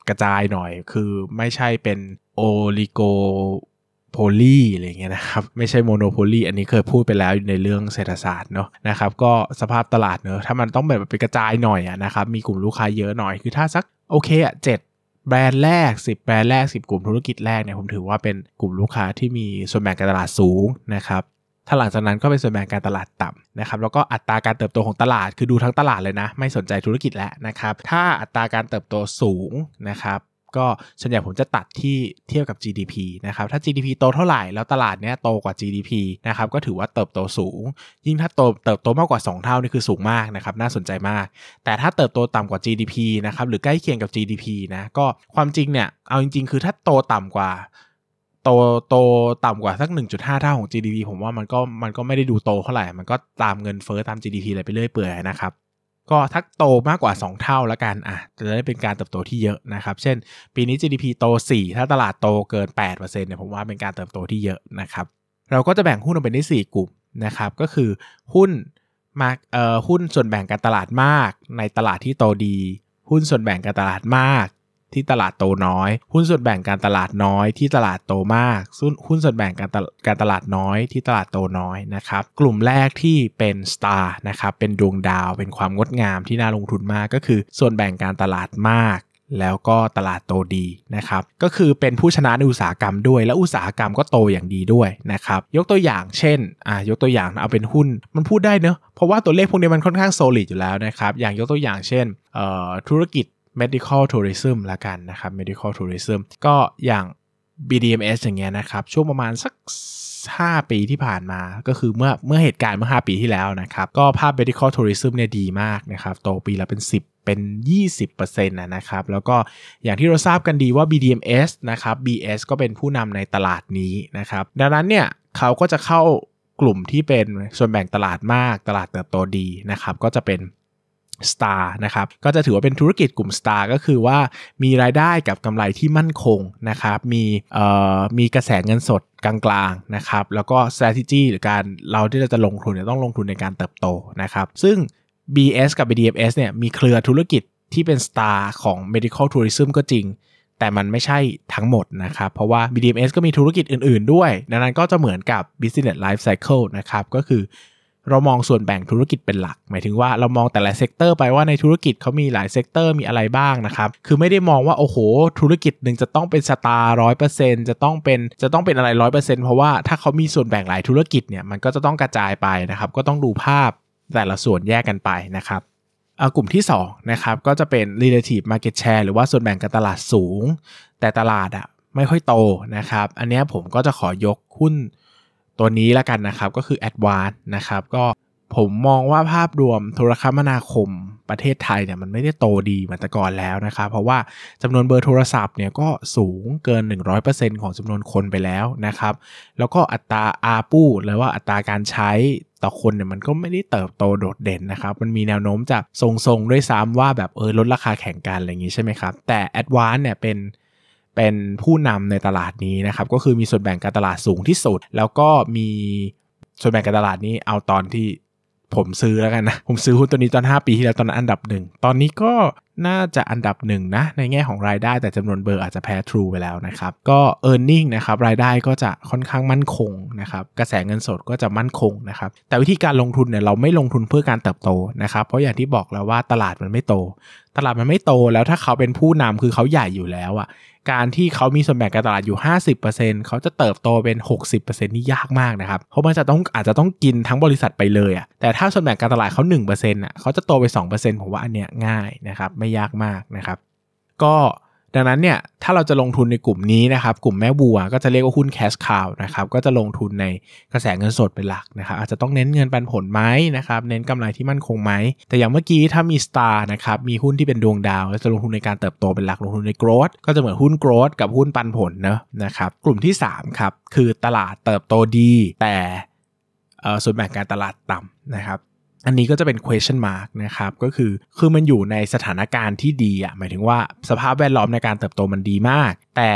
กระจายหน่อย คือไม่ใช่เป็น oligopoly อะไรเงี้ยนะครับไม่ใช่ monopoly อันนี้เคยพูดไปแล้วในเรื่องเศรษฐศาสตร์เนาะนะครับก็สภาพตลาดเนอะถ้ามันต้องแบบไปกระจายหน่อยอะนะครับมีกลุ่มลูกค้าเยอะหน่อยคือถ้าสักโอเคอะเจ็ดแบรนด์แรก 10 แบรนด์แรก 10 กลุ่มธุรกิจแรกเนี่ยผมถือว่าเป็นกลุ่มลูกค้าที่มีส่วนแบ่งการตลาดสูงนะครับ ถ้าหลังจากนั้นก็เป็นส่วนแบ่งการตลาดต่ำนะครับแล้วก็อัตราการเติบโตของตลาดคือดูทั้งตลาดเลยนะ ไม่สนใจธุรกิจแล้วนะครับถ้าอัตราการเติบโตสูงนะครับก็ส่วนใหญ่ผมจะตัดที่เทียบกับ GDP นะครับถ้า GDP โตเท่าไหร่แล้วตลาดเนี้ยโตกว่า GDP นะครับก็ถือว่าเติบโตสูง ยิ่งถ้าโตเติบโตมากกว่า 2 เท่านี่คือสูงมากนะครับน่าสนใจมาก แต่ถ้าเติบโตต่ำกว่า GDP นะครับหรือใกล้เคียงกับ GDP นะก็ความจริงเนี่ยเอาจริง ๆ คือถ้าโตต่ำกว่า โตโตต่ำกว่าสัก 1.5 เท่าของ GDP ผมว่ามันก็มันก็ไม่ได้ดูโตเท่าไหร่ มันก็ตามเงินเฟ้อตาม GDP อะไรไปเรื่อยเปื่อยนะครับ ก็ถ้าโตมากกว่า 2 เท่าแล้วกันอะจะได้เป็นการเติบโตที่เยอะนะครับ เช่น ปีนี้ GDP โต 4 ถ้าตลาดโตเกิน 8%เนี่ยผมว่าเป็นการเติบโตที่เยอะนะครับ เราก็จะแบ่งหุ้นออกเป็นได้4กลุ่มนะครับ ก็คือหุ้นมาเอ่อหุ้นส่วนแบ่งการตลาดมาก ในตลาดที่โตดี หุ้นส่วนแบ่งการตลาดมาก ที่ตลาดโตน้อย หุ้นส่วนแบ่งการตลาดน้อยที่ตลาดโตมากหุ้นส่วนแบ่งการการตลาดน้อยที่ตลาดโตน้อยนะครับกลุ่มแรกที่เป็นสตาร์นะครับเป็นดวงดาวเป็นความงดงามที่น่าลงทุนมากก็คือ ส่วนแบ่งการตลาดมากแล้วก็ตลาดโตดีนะครับ ก็คือเป็นผู้ชนะในอุตสาหกรรมด้วย และอุตสาหกรรมก็โตอย่างดีด้วยนะครับ ยกตัวอย่างเช่น อ่ายกตัวอย่างเอาเป็นหุ้น มันพูดได้เนอะ เพราะว่าตัวเลขพวกนี้มันค่อนข้างโซลิดอยู่แล้วนะครับ อย่างยกตัวอย่างเช่น ธุรกิจ medical tourism ละกันนะครับ medical tourism ก็อย่าง BDMS อย่างเงี้ยนะครับ ช่วงประมาณสัก 5 ปีที่ผ่านมาก็คือเมื่อเมื่อเหตุการณ์เมื่อ 5 ปีที่แล้วนะครับ ก็ภาพ medical tourism เนี่ยดีมากนะครับโตปีละเป็น 10เป็น 20%นะครับ แล้วก็อย่างที่เราทราบกันดีว่า BDMS นะครับ BS ก็เป็นผู้นำในตลาดนี้นะครับ ดังนั้นเนี่ยเขาก็จะเข้ากลุ่มที่เป็นส่วนแบ่งตลาดมาก ตลาดเติบโตดีนะครับ ก็จะเป็น Star นะครับก็จะถือว่าเป็นธุรกิจกลุ่ม Star ก็คือว่ามีรายได้กับกำไรที่มั่นคงนะครับมีเอ่อมีกระแสเงินสดกลางๆนะครับแล้วก็ strategy หรือการเราที่เราจะลงทุนเนี่ยต้องลงทุนในการเติบโตนะครับซึ่ง BS กับ BDMs เนี่ยมีเครือธุรกิจที่เป็น Star ของ medical tourism ก็จริง แต่มันไม่ใช่ทั้งหมดนะครับ เพราะว่า BDMS ก็มีธุรกิจอื่นๆด้วย ดังนั้นก็จะเหมือนกับ business life cycle นะครับก็คือ เรามองส่วนแบ่งธุรกิจเป็นหลัก หมายถึงว่าเรามองแต่ละ sector ไปว่าในธุรกิจเขามีหลาย sector มีอะไรบ้างนะครับ คือไม่ได้มองว่าโอ้โห ธุรกิจหนึ่งจะต้องเป็น star ร้อยเปอร์เซ็นจะต้องเป็นจะต้องเป็นอะไรร้อยเปอร์เซ็นเพราะว่าถ้าเขามีส่วนแบ่งหลายธุรกิจเนี่ยมันก็จะต้องกระจายไปนะครับ ก็ต้องดูภาพแต่ละส่วนแยกกันไปนะครับกลุ่มที่2นะครับก็จะเป็น relative market share หรือว่าส่วนแบ่งการตลาดสูง แต่ตลาดอะไม่ค่อยโตนะครับ อันนี้ผมก็จะขอยกหุ้น ตัวนี้แล้วกันนะครับก็คือ Advance นะครับก็ผมมองว่าภาพรวมโทรคมนาคมประเทศไทยเนี่ยมันไม่ได้โตดีเหมือนแต่ก่อนแล้วนะครับ เพราะว่าจำนวนเบอร์โทรศัพท์เนี่ยก็สูงเกิน 100%ของจำนวนคนไปแล้วนะครับ แล้วก็อัตราอาปูหรือว่าอัตราการใช้ต่อคนเนี่ยมันก็ไม่ได้เติบโตโดดเด่นนะครับ มันมีแนวโน้มจะทรงๆด้วยซ้ำว่าแบบเออลดราคาแข่งกันอะไรอย่างงี้ใช่ไหมครับ แต่ a d v a n c e เนี่ยเป็น เป็นผู้นำในตลาดนี้นะครับก็คือมีส่วนแบ่งการตลาดสูงที่สุด แล้วก็มีส่วนแบ่งการตลาดนี้เอาตอนที่ผมซื้อแล้วกันนะ ผมซื้อหุ้นตัวนี้ตอน 5 ปีที่แล้วตอนนั้นอันดับหนึ่ง ตอนนี้ก็ น่าจะอันดับหนึ่งนะ ในแง่ของรายได้แต่จำนวนเบอร์อาจจะแพ้ True ไปแล้วนะครับ ก็ e a r n i n g นะครับรายได้ก็จะค่อนข้างมั่นคงนะครับ กระแสเงินสดก็จะมั่นคงนะครับ แต่วิธีการลงทุนเนี่ยเราไม่ลงทุนเพื่อการเติบโตนะครับ เพราะอย่างที่บอกแล้วว่าตลาดมันไม่โต ตลาดมันไม่โตแล้วถ้าเขาเป็นผู้นำคือเขาใหญ่อยู่แล้วอะการที่เขามีส่วนแบ่งการตลาดอยู่ 50%เขาจะเติบโตเป็น 60%นี่ยากมากนะครับ เพราะมันจะต้องอาจจะต้องกินทั้งบริษัทไปเลยอะแต่ถ้าส่วนแบ่งการตลาดเขา1%อะเขาจะโตไป 2%ผมว่าอันเนี้ยง่ายนะครับไม่ยากมากนะครับ ก็ดังนั้นเนี่ยถ้าเราจะลงทุนในกลุ่มนี้นะครับ กลุ่มแม่บัวก็จะเรียกว่าหุ้นแคชคาวนะครับก็จะลงทุนในกระแสเงินสดเป็นหลักนะครับ อาจจะต้องเน้นเงินปันผลไหมนะครับ เน้นกำไรที่มั่นคงไหม แต่อย่างเมื่อกี้ถ้ามีสตาร์นะครับมีหุ้นที่เป็นดวงดาวจะลงทุนในการเติบโตเป็นหลักลงทุนในโกรดก็จะเหมือนหุ้นโกรดกับหุ้นปันผลนะนะครับ กลุ่มที่3ครับคือตลาดเติบโตดี แต่ส่วนแบ่งการตลาดต่ำนะครับ อันนี้ก็จะเป็น question mark นะครับ ก็คือคือมันอยู่ในสถานการณ์ที่ดีอะหมายถึงว่าสภาพแวดล้อมในการเติบโตมันดีมาก แต่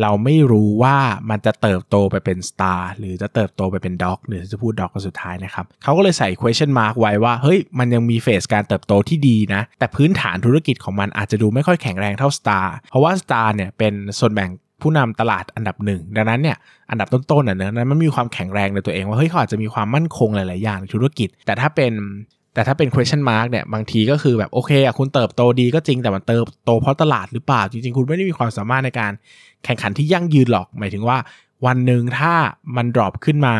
เราไม่รู้ว่ามันจะเติบโตไปเป็น star หรือจะเติบโตไปเป็น dog หรือจะพูด dog ก็สุดท้ายนะครับเขาก็เลยใส่ question mark ไว้ว่า เฮ้ย มันยังมีเฟสการเติบโตที่ดีนะ แต่พื้นฐานธุรกิจของมันอาจจะดูไม่ค่อยแข็งแรงเท่า star เพราะว่า star เนี่ยเป็นส่วนแบ่ง ผู้นำตลาดอันดับหนึ่งดังนั้นเนี่ยอันดับต้นๆน่ะเนอะนั้นมันมีความแข็งแรงในตัวเองว่าเฮ้ยเขาอาจจะมีความมั่นคงหลายๆอย่างในธุรกิจ แต่ถ้าเป็นแต่ถ้าเป็น question mark เนี่ยบางทีก็คือแบบโอเคอะคุณเติบโตดีก็จริงแต่มันเติบโตเพราะตลาดหรือเปล่าจริงๆ คุณไม่ได้มีความสามารถในการแข่งขันที่ยั่งยืนหรอก หมายถึงว่า วันหนึ่งถ้ามัน drop ขึ้นมา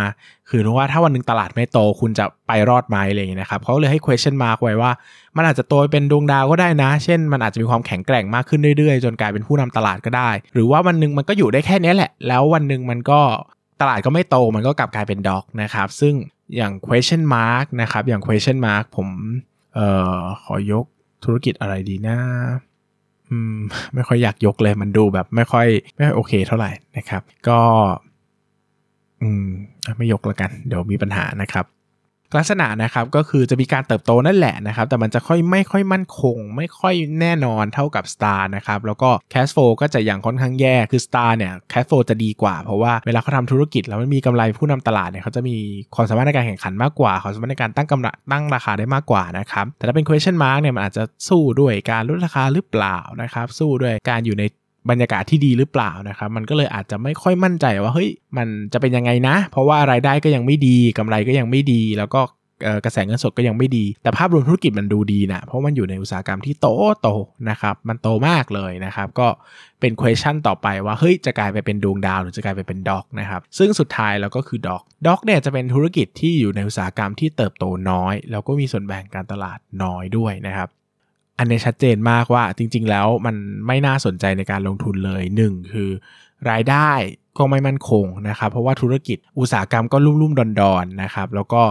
คือว่าถ้าวันหนึ่งตลาดไม่โตคุณจะไปรอดไหมอะไรอย่างเงี้นะครับเขาเลยให้ question mark ไว้ว่า มันอาจจะโตเป็นดวงดาวก็ได้นะ เช่น มันอาจจะมีความแข็งแกร่งมากขึ้นเรื่อยๆ จนกลายเป็นผู้นำตลาดก็ได้ หรือว่าวันหนึ่งมันก็อยู่ได้แค่นี้แหละ แล้ววันหนึ่งมันก็ตลาดก็ไม่โตมันก็กลับกลายเป็นด็อกนะครับ ซึ่งอย่าง question mark นะครับอย่าง question mark ผมเอ่อขอยกธุรกิจอะไรดีนะ ไม่ค่อยอยากยกเลยมันดูแบบไม่ค่อยไม่ค่อยโอเคเท่าไหร่นะครับ ก็ อืม ไม่ยกแล้วกัน เดี๋ยวมีปัญหานะครับ ลักษณะนะครับก็คือจะมีการเติบโตนั่นแหละนะครับ แต่มันจะค่อยไม่ค่อยมั่นคง ไม่ค่อยแน่นอนเท่ากับ Star นะครับแล้วก็ Cash Flow ก็จะอย่างค่อนข้างแย่คือ Star เนี่ย Cash Flow จะดีกว่า เพราะว่าเวลาเขาทำธุรกิจแล้วมันมีกำไรผู้นำตลาดเนี่ยเขาจะมีความสามารถในการแข่งขันมากกว่าความสามารถในการตั้งกำไรตั้งราคาได้มากกว่านะครับแต่ถ้าเป็น question mark เนี่ยมันอาจจะสู้ด้วยการลดราคาหรือเปล่านะครับสู้ด้วยการอยู่ใน บรรยากาศที่ดีหรือเปล่านะครับ มันก็เลยอาจจะไม่ค่อยมั่นใจว่าเฮ้ยมันจะเป็นยังไงนะ เพราะว่ารายได้ก็ยังไม่ดีกำไรก็ยังไม่ดี แล้วก็กระแสเงินสดก็ยังไม่ดี แต่ภาพรวมธุรกิจมันดูดีนะ เพราะมันอยู่ในอุตสาหกรรมที่โตโตนะครับ มันโตมากเลยนะครับ ก็เป็น question ต่อไปว่า เฮ้ย จะกลายไปเป็นดวงดาวหรือจะกลายไปเป็นด็อกนะครับ ซึ่งสุดท้ายแล้วก็คือด็อกด็อกเนี่ยจะเป็นธุรกิจที่อยู่ในอุตสาหกรรมที่เติบโตน้อย แล้วก็มีส่วนแบ่งการตลาดน้อยด้วยนะครับ อันนี้ชัดเจนมากว่าจริง ๆ แล้วมันไม่น่าสนใจในการลงทุนเลย1คือรายได้ก็ไม่มั่นคงนะครับ เพราะว่าธุรกิจอุตสาหกรรมก็รุ่มๆดอนๆนะครับ แล้วก็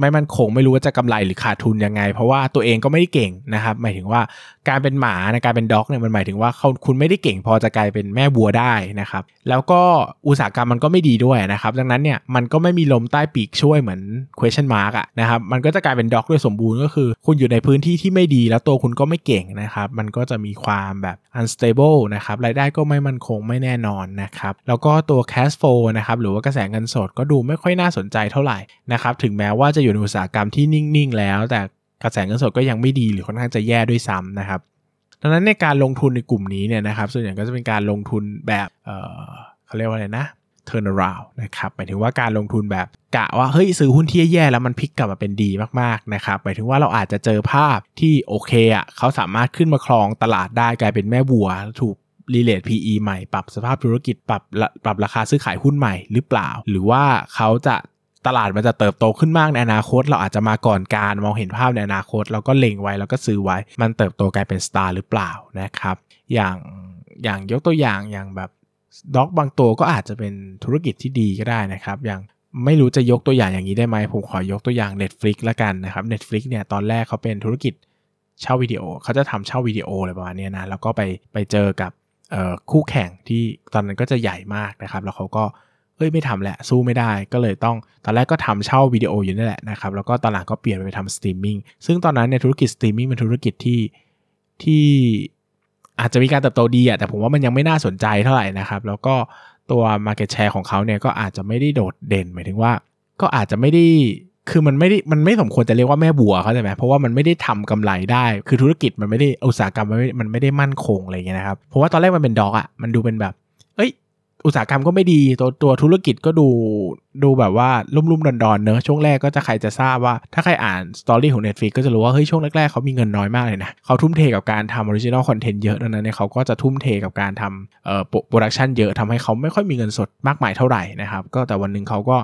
ไม่มั่นคงไม่รู้ว่าจะกำไรหรือขาดทุนยังไง เพราะว่าตัวเองก็ไม่ได้เก่งนะครับ หมายถึงว่าการเป็นหมาในการเป็นด็อกเนี่ยมันหมายถึงว่าเขาคุณไม่ได้เก่ง พอจะกลายเป็นแม่วัวได้นะครับ แล้วก็อุตสาหกรรมมันก็ไม่ดีด้วยนะครับ ดังนั้นเนี่ยมันก็ไม่มีลมใต้ปีกช่วยเหมือน question mark อะนะครับมันก็จะกลายเป็นด็อกด้วยสมบูรณ์ก็คือ คุณอยู่ในพื้นที่ที่ไม่ดีแล้วตัวคุณก็ไม่เก่งนะครับมันก็จะมีความแบบ unstable นะครับรายได้ก็ไม่มั่นคงไม่แน่นอนนะครับแล้วก็ตัว cash flow นะครับหรือว่ากระแสเงินสดก็ดูไม่ค่อยน่าสนใจเท่าไหร่นะครับถึงแม้ว่าจะอยู่ในอุตสาหกรรมที่นิ่ง ๆ แล้ว แต่กระแสเงินสดก็ยังไม่ดีหรือค่อนข้างจะแย่ด้วยซ้ำนะครับดังนั้นในการลงทุนในกลุ่มนี้เนี่ยนะครับส่วนใหญ่ก็จะเป็นการลงทุนแบบเเขาเรียกว่าอะไรนะ turn around นะครับหมายถึงว่าการลงทุนแบบกะว่าเฮ้ยซื้อหุ้นที่แย่แล้วมันพลิกกลับมาเป็นดีมากๆนะครับหมายถึงว่าเราอาจจะเจอภาพที่โอเคอะเขาสามารถขึ้นมาครองตลาดได้กลายเป็นแม่บัวถูกรีเลท PE ใหม่ ปรับสภาพธุรกิจปรับปรับราคาซื้อขายหุ้นใหม่หรือเปล่า หรือว่าเขาจะ ตลาดมันจะเติบโตขึ้นมากในอนาคต เราอาจจะมาก่อนการมองเห็นภาพในอนาคต เราก็เล็งไว้แล้วก็ซื้อไว้ มันเติบโตกลายเป็นสตาร์หรือเปล่านะครับ อย่างอย่างยกตัวอย่างอย่างแบบ dog บางตัวก็อาจจะเป็นธุรกิจที่ดีก็ได้นะครับ อย่างไม่รู้จะยกตัวอย่างอย่างนี้ได้ไหมผมขอยกตัวอย่าง Netflix ละกันนะครับ Netflix เนี่ยตอนแรกเขาเป็นธุรกิจเช่าวิดีโอเขาจะทำเช่าวิดีโออะไรประมาณนี้นะแล้วก็ไปไปเจอกับคู่แข่งที่ตอนนั้นก็จะใหญ่มากนะครับ แล้วเขาก็ เอ้ยไม่ทำแหละสู้ไม่ได้ก็เลยต้องตอนแรกก็ทำเช่าวิดีโออยู่นั่นแหละนะครับแล้วก็ตอนหลังก็เปลี่ยนไปทำสตรีมมิ่งซึ่งตอนนั้นในธุรกิจสตรีมมิ่งเป็นธุรกิจที่ที่อาจจะมีการเติบโตดีอะแต่ผมว่ามันยังไม่น่าสนใจเท่าไหร่นะครับ แล้วก็ตัว Market Share ของเขาเนี่ยก็อาจจะไม่ได้โดดเด่นหมายถึงว่า ก็อาจจะไม่ได้คือมันไม่ได้มันไม่สมควรจะเรียกว่าแม่วัวเขาใช่ไหมเพราะว่ามันไม่ได้ทำกำไรได้ คือธุรกิจมันไม่ได้อุตสาหกรรมมันไม่มันไม่ได้มั่นคงอะไรอย่างเงี้ยนะครับเพราะว่าตอนแรกมันเป็น dog อะมันดูเป็นแบบ อุตสาหกรรมก็ไม่ดีตัวตัวธุรกิจก็ดูดูแบบว่าลุ่มๆดอนๆเนอะช่วงแรกก็จะใครจะทราบว่า ถ้าใครอ่าน story ของ Netflix ก็จะรู้ว่า เฮ้ย ช่วงแรก ๆ เขามีเงินน้อยมากเลยนะ เขาทุ่มเทกับการทำออริจินอลคอนเทนต์เยอะดังนั้นเนี่ยเขาก็จะทุ่มเทกับการทำเอ่อ production เยอะทำให้เขาไม่ค่อยมีเงินสดมากมายเท่าไหร่นะครับก็แต่วันหนึ่งเขาก็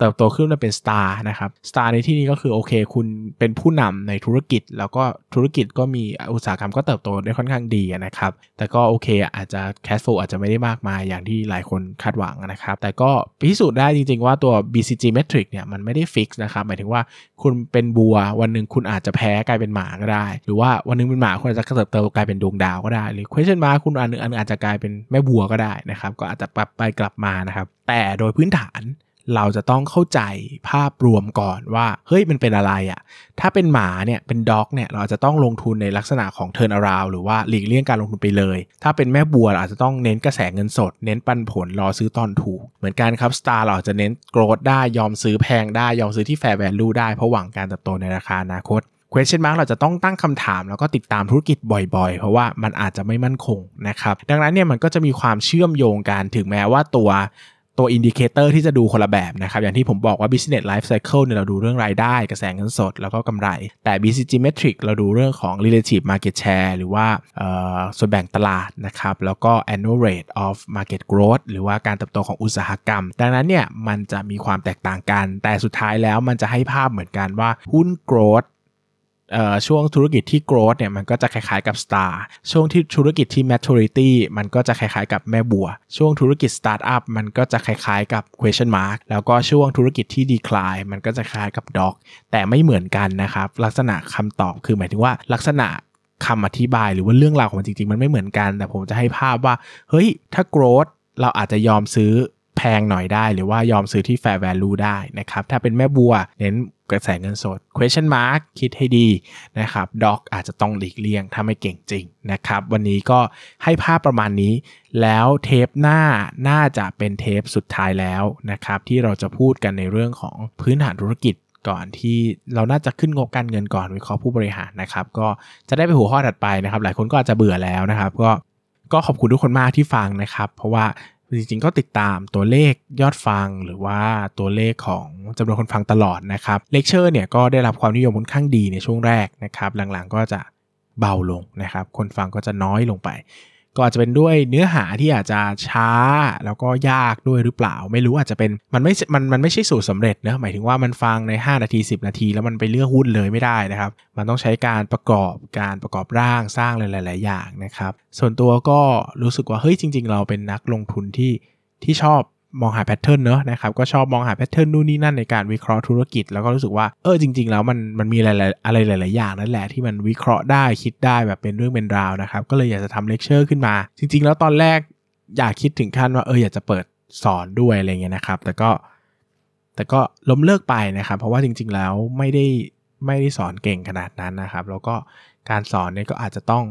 เติบโตขึ้นมาเป็น star นะครับ star ในที่นี้ก็คือโอเค คุณเป็นผู้นำในธุรกิจ แล้วก็ธุรกิจก็มีอุตสาหกรรมก็เติบโตได้ค่อนข้างดีนะครับ แต่ก็โอเคอาจจะ cash flow อาจจะไม่ได้มากมายอย่างที่หลายคนคาดหวังนะครับ แต่ก็พิสูจน์ได้จริง ๆ ว่าตัว BCG matrix เนี่ยมันไม่ได้ fix นะครับหมายถึงว่าคุณเป็นวัววันหนึ่งคุณอาจจะแพ้กลายเป็นหมาก็ได้ หรือว่าวันนึงเป็นหมาคุณอาจจะเติบโตกลายเป็นดวงดาวก็ได้หรือ question mark คุณอันนึงอันอาจจะกลายเป็นแม่วัวก็ได้นะครับก็อาจจะปรับไปกลับมานะครับแต่โดยพื้นฐาน เราจะต้องเข้าใจภาพรวมก่อนว่า เฮ้ยมันเป็นอะไรอะ่ะ ถ้าเป็นหมาเนี่ยเป็น dog เนี่ยเราจะต้องลงทุนในลักษณะของ turnaround หรือว่าหลีกเลี่ยงการลงทุนไปเลย ถ้าเป็นแม่วัวเราอาจจะต้องเน้นกระแสเงินสด เน้นปันผลรอซื้อตอนถูก เหมือนกันครับ star เราจะเน้น growth ได้ยอมซื้อแพงได้ยอมซื้อที่ fair value ได้เพราะหวังการเติบโตในราคาอนาคต question mark เราจะต้องตั้งคำถามแล้วก็ติดตามธุรกิจบ่อยๆ เพราะว่ามันอาจจะไม่มั่นคงนะครับ ดังนั้นเนี่ยมันก็จะมีความเชื่อมโยงกันถึงแม้ว่าตัว ตัว indicator ที่จะดูคนละแบบนะครับ อย่างที่ผมบอกว่า business life cycle เนี่ยเราดูเรื่องรายได้กระแสเงินสด แล้วก็กำไร แต่ BCG matrix เราดูเรื่องของ relative market share หรือว่าส่วนแบ่งตลาดนะครับ แล้วก็ annual rate of market growth หรือว่าการเติบโตของอุตสาหกรรม ดังนั้นเนี่ยมันจะมีความแตกต่างกัน แต่สุดท้ายแล้วมันจะให้ภาพเหมือนกันว่าหุ้น growth ช่วงธุรกิจที่ growth เนี่ยมันก็จะคล้ายๆกับ star ช่วงที่ธุรกิจที่ maturity มันก็จะคล้ายๆกับแม่บัว ช่วงธุรกิจ startup มันก็จะคล้ายๆกับ question mark แล้วก็ช่วงธุรกิจที่ decline มันก็จะคล้ายกับ dog แต่ไม่เหมือนกันนะครับ ลักษณะคำตอบคือหมายถึงว่าลักษณะคำอธิบายหรือว่าเรื่องราวของมันจริงๆ มันไม่เหมือนกัน แต่ผมจะให้ภาพว่า เฮ้ย ถ้า growth เราอาจจะยอมซื้อแพงหน่อยได้ หรือว่ายอมซื้อที่ fair value ได้นะครับ ถ้าเป็นแม่บัวเน้น กระแสเงินสด question mark คิดให้ดีนะครับ dog อาจจะต้องหลีกเลี่ยงถ้าไม่เก่งจริงนะครับวันนี้ก็ให้ภาพประมาณนี้ แล้วเทปหน้าน่าจะเป็นเทปสุดท้ายแล้วนะครับที่เราจะพูดกันในเรื่องของพื้นฐานธุรกิจก่อนที่เราน่าจะขึ้นงบการเงินก่อนวิเคราะห์ผู้บริหารนะครับ ก็จะได้ไปหัวข้อถัดไปนะครับ หลายคนก็อาจจะเบื่อแล้วนะครับ ก็ก็ขอบคุณทุกคนมากที่ฟังนะครับ เพราะว่า จริงๆ ก็ติดตามตัวเลขยอดฟังหรือว่าตัวเลขของจำนวนคนฟังตลอดนะครับเลคเชอร์เนี่ยก็ได้รับความนิยมค่อนข้างดีในช่วงแรกนะครับหลังๆก็จะเบาลงนะครับคนฟังก็จะน้อยลงไป ก็อาจจะเป็นด้วยเนื้อหาที่อาจจะช้าแล้วก็ยากด้วยหรือเปล่า ไม่รู้อาจจะเป็นมันไม่มันมันไม่ใช่สูตรสาเร็จนะหมายถึงว่ามันฟังใน 5 นาที 10 นาที แล้วมันไปเลือกหุ้นเลยไม่ได้นะครับ มันต้องใช้การประกอบการประกอบร่างสร้างหลาย ๆ อย่างนะครับ ส่วนตัวก็รู้สึกว่าเฮ้ยจริง ๆ เราเป็นนักลงทุนที่ที่ชอบ มองหา pattern เนอะนะครับก็ชอบมองหา pattern นู่นนี่นั่นในการวิเคราะห์ธุรกิจ แล้วก็รู้สึกว่าเออจริง ๆ แล้วมันมันมีอะไรอะไรหลาย ๆ อย่างนั่นแหละที่มันวิเคราะห์ได้คิดได้แบบเป็นเรื่องเป็นราวนะครับก็เลยอยากจะทำเลคเชอร์ขึ้นมา จริง ๆ แล้วตอนแรกอยากคิดถึงขั้นว่าเอออยากจะเปิดสอนด้วยอะไรเงี้ยนะครับ แต่ก็แต่ก็ล้มเลิกไปนะครับ เพราะว่าจริง ๆ แล้วไม่ได้ไม่ได้สอนเก่งขนาดนั้นนะครับ แล้วก็การสอนเนี่ยก็อาจจะต้อง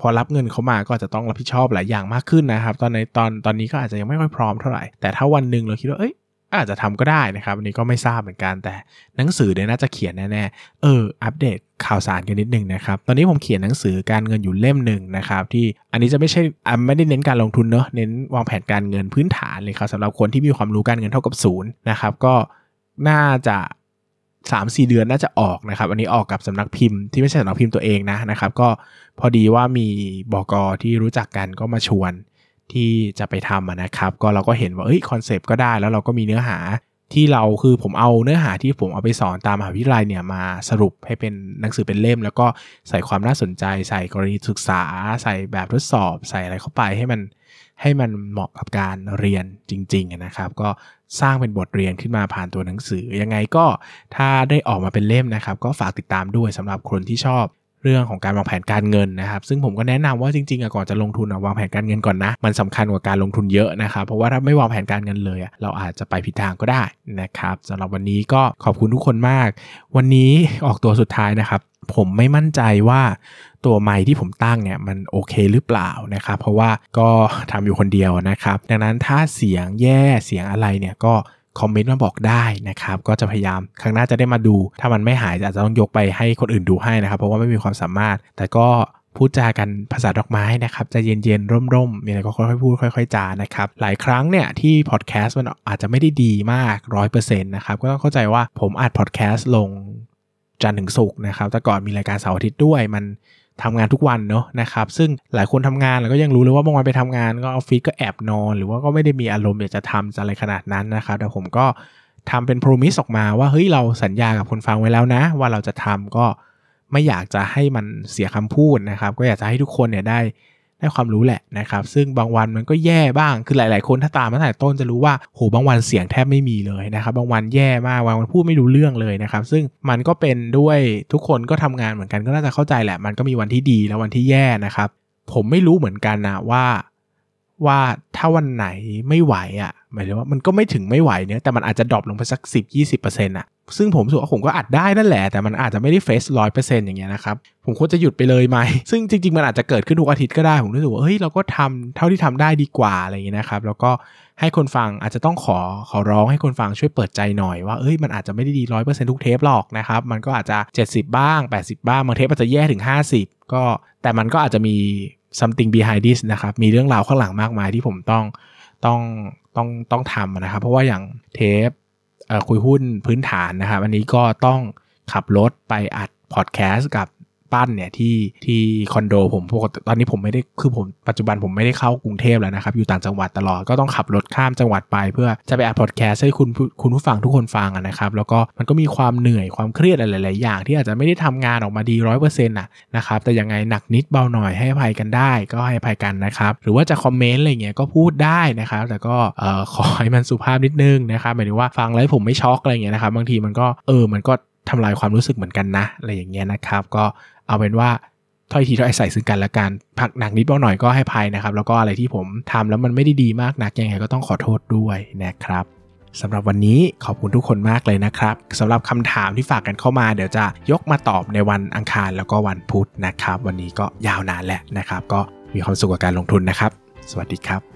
พอรับเงินเขามาก็จะต้องรับผิดชอบหลายอย่างมากขึ้นนะครับ ตอนในตอนตอนนี้ก็อาจจะยังไม่ค่อยพร้อมเท่าไหร่ แต่ถ้าวันหนึ่งเราคิดว่าเอ้ยอาจจะทำก็ได้นะครับอันนี้ก็ไม่ทราบเหมือนกันแต่หนังสือเนี่ยน่าจะเขียนแน่ๆเอออัปเดตข่าวสารกันนิดนึงนะครับตอนนี้ผมเขียนหนังสือการเงินอยู่เล่มหนึ่งนะครับที่อันนี้จะไม่ใช่ไม่ได้เน้นการลงทุนเนอะเน้นวางแผนการเงินพื้นฐานเลยครับสำหรับคนที่มีความรู้การเงินเท่ากับศูนย์นะครับก็น่าจะ สามสี่เดือนน่าจะออกนะครับ อันนี้ออกกับสำนักพิมพ์ที่ไม่ใช่สำนักพิมพ์ตัวเองนะนะครับ ก็พอดีว่ามีบอกอที่รู้จักกันก็มาชวนที่จะไปทำนะครับ ก็เราก็เห็นว่าเอ้ยคอนเซปต์ก็ได้แล้วเราก็มีเนื้อหาที่เราคือผมเอาเนื้อหาที่ผมเอาไปสอนตามมหาวิทยาลัยเนี่ยมาสรุปให้เป็นหนังสือเป็นเล่ม แล้วก็ใส่ความน่าสนใจ ใส่กรณีศึกษา ใส่แบบทดสอบ ใส่อะไรเข้าไปให้มัน ให้มันเหมาะกับการเรียนจริงๆนะครับ ก็สร้างเป็นบทเรียนขึ้นมาผ่านตัวหนังสือ ยังไงก็ถ้าได้ออกมาเป็นเล่มนะครับ ก็ฝากติดตามด้วยสำหรับคนที่ชอบเรื่องของการวางแผนการเงินนะครับ ซึ่งผมก็แนะนำว่าจริงๆก่อนจะลงทุนวางแผนการเงินก่อนนะ มันสำคัญกว่าการลงทุนเยอะนะครับ เพราะว่าถ้าไม่วางแผนการเงินเลย เราอาจจะไปผิดทางก็ได้นะครับสำหรับวันนี้ก็ขอบคุณทุกคนมาก วันนี้ออกตัวสุดท้ายนะครับ ผมไม่มั่นใจว่า ตัวไมค์ที่ผมตั้งเนี่ยมันโอเคหรือเปล่านะครับเพราะว่าก็ทำอยู่คนเดียวนะครับ ดังนั้นถ้าเสียงแย่เสียงอะไรเนี่ยก็คอมเมนต์มาบอกได้นะครับ ก็จะพยายามครั้งหน้าจะได้มาดู ถ้ามันไม่หายอาจจะต้องยกไปให้คนอื่นดูให้นะครับ เพราะว่าไม่มีความสามารถ แต่ก็พูดจากันภาษาดอกไม้นะครับจะเย็นๆ ร่มๆมีอะไรก็ค่อยๆพูดค่อยๆจานะครับ หลายครั้งเนี่ยที่พอดแคสต์มันอาจจะไม่ได้ดีมากร้อยเปอร์เซ็นต์นะครับก็ต้องเข้าใจว่าผมอัดพอดแคสต์ลงจันทร์ถึงศุกร์นะครับแต่ก่อนมีรายการเสาร์อาทิตย์ด้วยมัน ทำงานทุกวันเนาะนะครับซึ่งหลายคนทำงานแล้วก็ยังรู้เลยว่าบางวันไปทำงานก็ออฟฟิศก็แอบนอน หรือว่าก็ไม่ได้มีอารมณ์อยากจะทำอะไรขนาดนั้นนะครับแต่ผมก็ทำเป็นโปรมิสออกมาว่าเฮ้ยเราสัญญากับคนฟังไว้แล้วนะ ว่าเราจะทำก็ไม่อยากจะให้มันเสียคำพูดนะครับ ก็อยากจะให้ทุกคนเนี่ยได้ ได้ความรู้แหละนะครับ ซึ่งบางวันมันก็แย่บ้าง คือหลาย ๆ คนถ้าตามมาตั้งแต่ต้นจะรู้ว่าโหบางวันเสียงแทบไม่มีเลยนะครับ บางวันแย่มาก บางวันพูดไม่รู้เรื่องเลยนะครับ ซึ่งมันก็เป็นด้วยทุกคนก็ทำงานเหมือนกันก็น่าจะเข้าใจแหละ มันก็มีวันที่ดีและวันที่แย่นะครับ ผมไม่รู้เหมือนกันนะว่าว่าถ้าวันไหนไม่ไหวอะ่ะหมายถึงว่ามันก็ไม่ถึงไม่ไหวเนี่ยแต่มันอาจจะดรอปลงไปสัก 10 20%อะ ซึ่งผมรู้สึกว่าผมก็อัดได้นั่นแหละ แต่มันอาจจะไม่ได้เฟสร้อยเปอร์เซ็นต์อย่างเงี้ยนะครับ ผมควรจะหยุดไปเลยไหม ซึ่งจริง ๆ มันอาจจะเกิดขึ้นทุกอาทิตย์ก็ได้ ผมรู้สึกว่า เฮ้ย เราก็ทำเท่าที่ทำได้ดีกว่าอะไรอย่างเงี้ยนะครับ แล้วก็ให้คนฟังอาจจะต้องขอขอร้องให้คนฟังช่วยเปิดใจหน่อยว่าเอ้ยมันอาจจะไม่ได้ดีร้อยเปอร์เซ็นต์ทุกเทปหรอกนะครับ มันก็อาจจะ 70 บ้าง 80 บ้างบางเทปอาจจะแย่ถึง 50 ก็แต่มันก็อาจจะมี something behind this นะครับมีเรื่องราวข้างหลังมากมายที่ผมต้องต้องต้องต้องทำนะครับ เพราะว่าอย่างเทป คุยหุ้นพื้นฐานนะครับ อันนี้ก็ต้องขับรถไปอัดพอดแคสต์กับั้นเนี่ยที่ที่คอนโดผมปกติตอนนี้ผมไม่ได้คือผมปัจจุบันผมไม่ได้เข้ากรุงเทพแล้วนะครับ อยู่ต่างจังหวัดตลอดก็ต้องขับรถข้ามจังหวัดไปเพื่อจะไปอัดพอดแคสต์ให้คุณคุณผู้ฟังทุกคนฟังนะครับ แล้วก็มันก็มีความเหนื่อยความเครียดอะไรหลายๆอย่าง ที่อาจจะไม่ได้ทำงานออกมาดีร้อยเปอร์เซ็นต์นะครับแต่ยังไงหนักนิดเบาหน่อยให้อภัยกันได้ ก็ให้อภัยกันนะครับ หรือว่าจะคอมเมนต์อะไรเงี้ยก็พูดได้นะครับ แต่ก็เอ่อขอให้มันสุภาพนิดนึงนะครับหมายถึงว่าฟังแล้วผมไม่ช็อกอะไรเงี้ยนะครับบางทีมันก็เออมันก็ทำลายความรู้สึกเหมือนกันนะอะไรอย่างเงี้ยนะครับ ก็ เอาเป็นว่าถ้อยทีถ้อยใส่ซึ่งกันและกันผักหนักนิดเบาหน่อยก็ให้ภัยนะครับ แล้วก็อะไรที่ผมทำแล้วมันไม่ได้ดีมากนักยังไงก็ต้องขอโทษด้วยนะครับสำหรับวันนี้ขอบคุณทุกคนมากเลยนะครับสำหรับคำถามที่ฝากกันเข้ามาเดี๋ยวจะยกมาตอบในวันอังคารแล้วก็วันพุธนะครับ วันนี้ก็ยาวนานแหละนะครับ ก็มีความสุขกับการลงทุนนะครับ สวัสดีครับ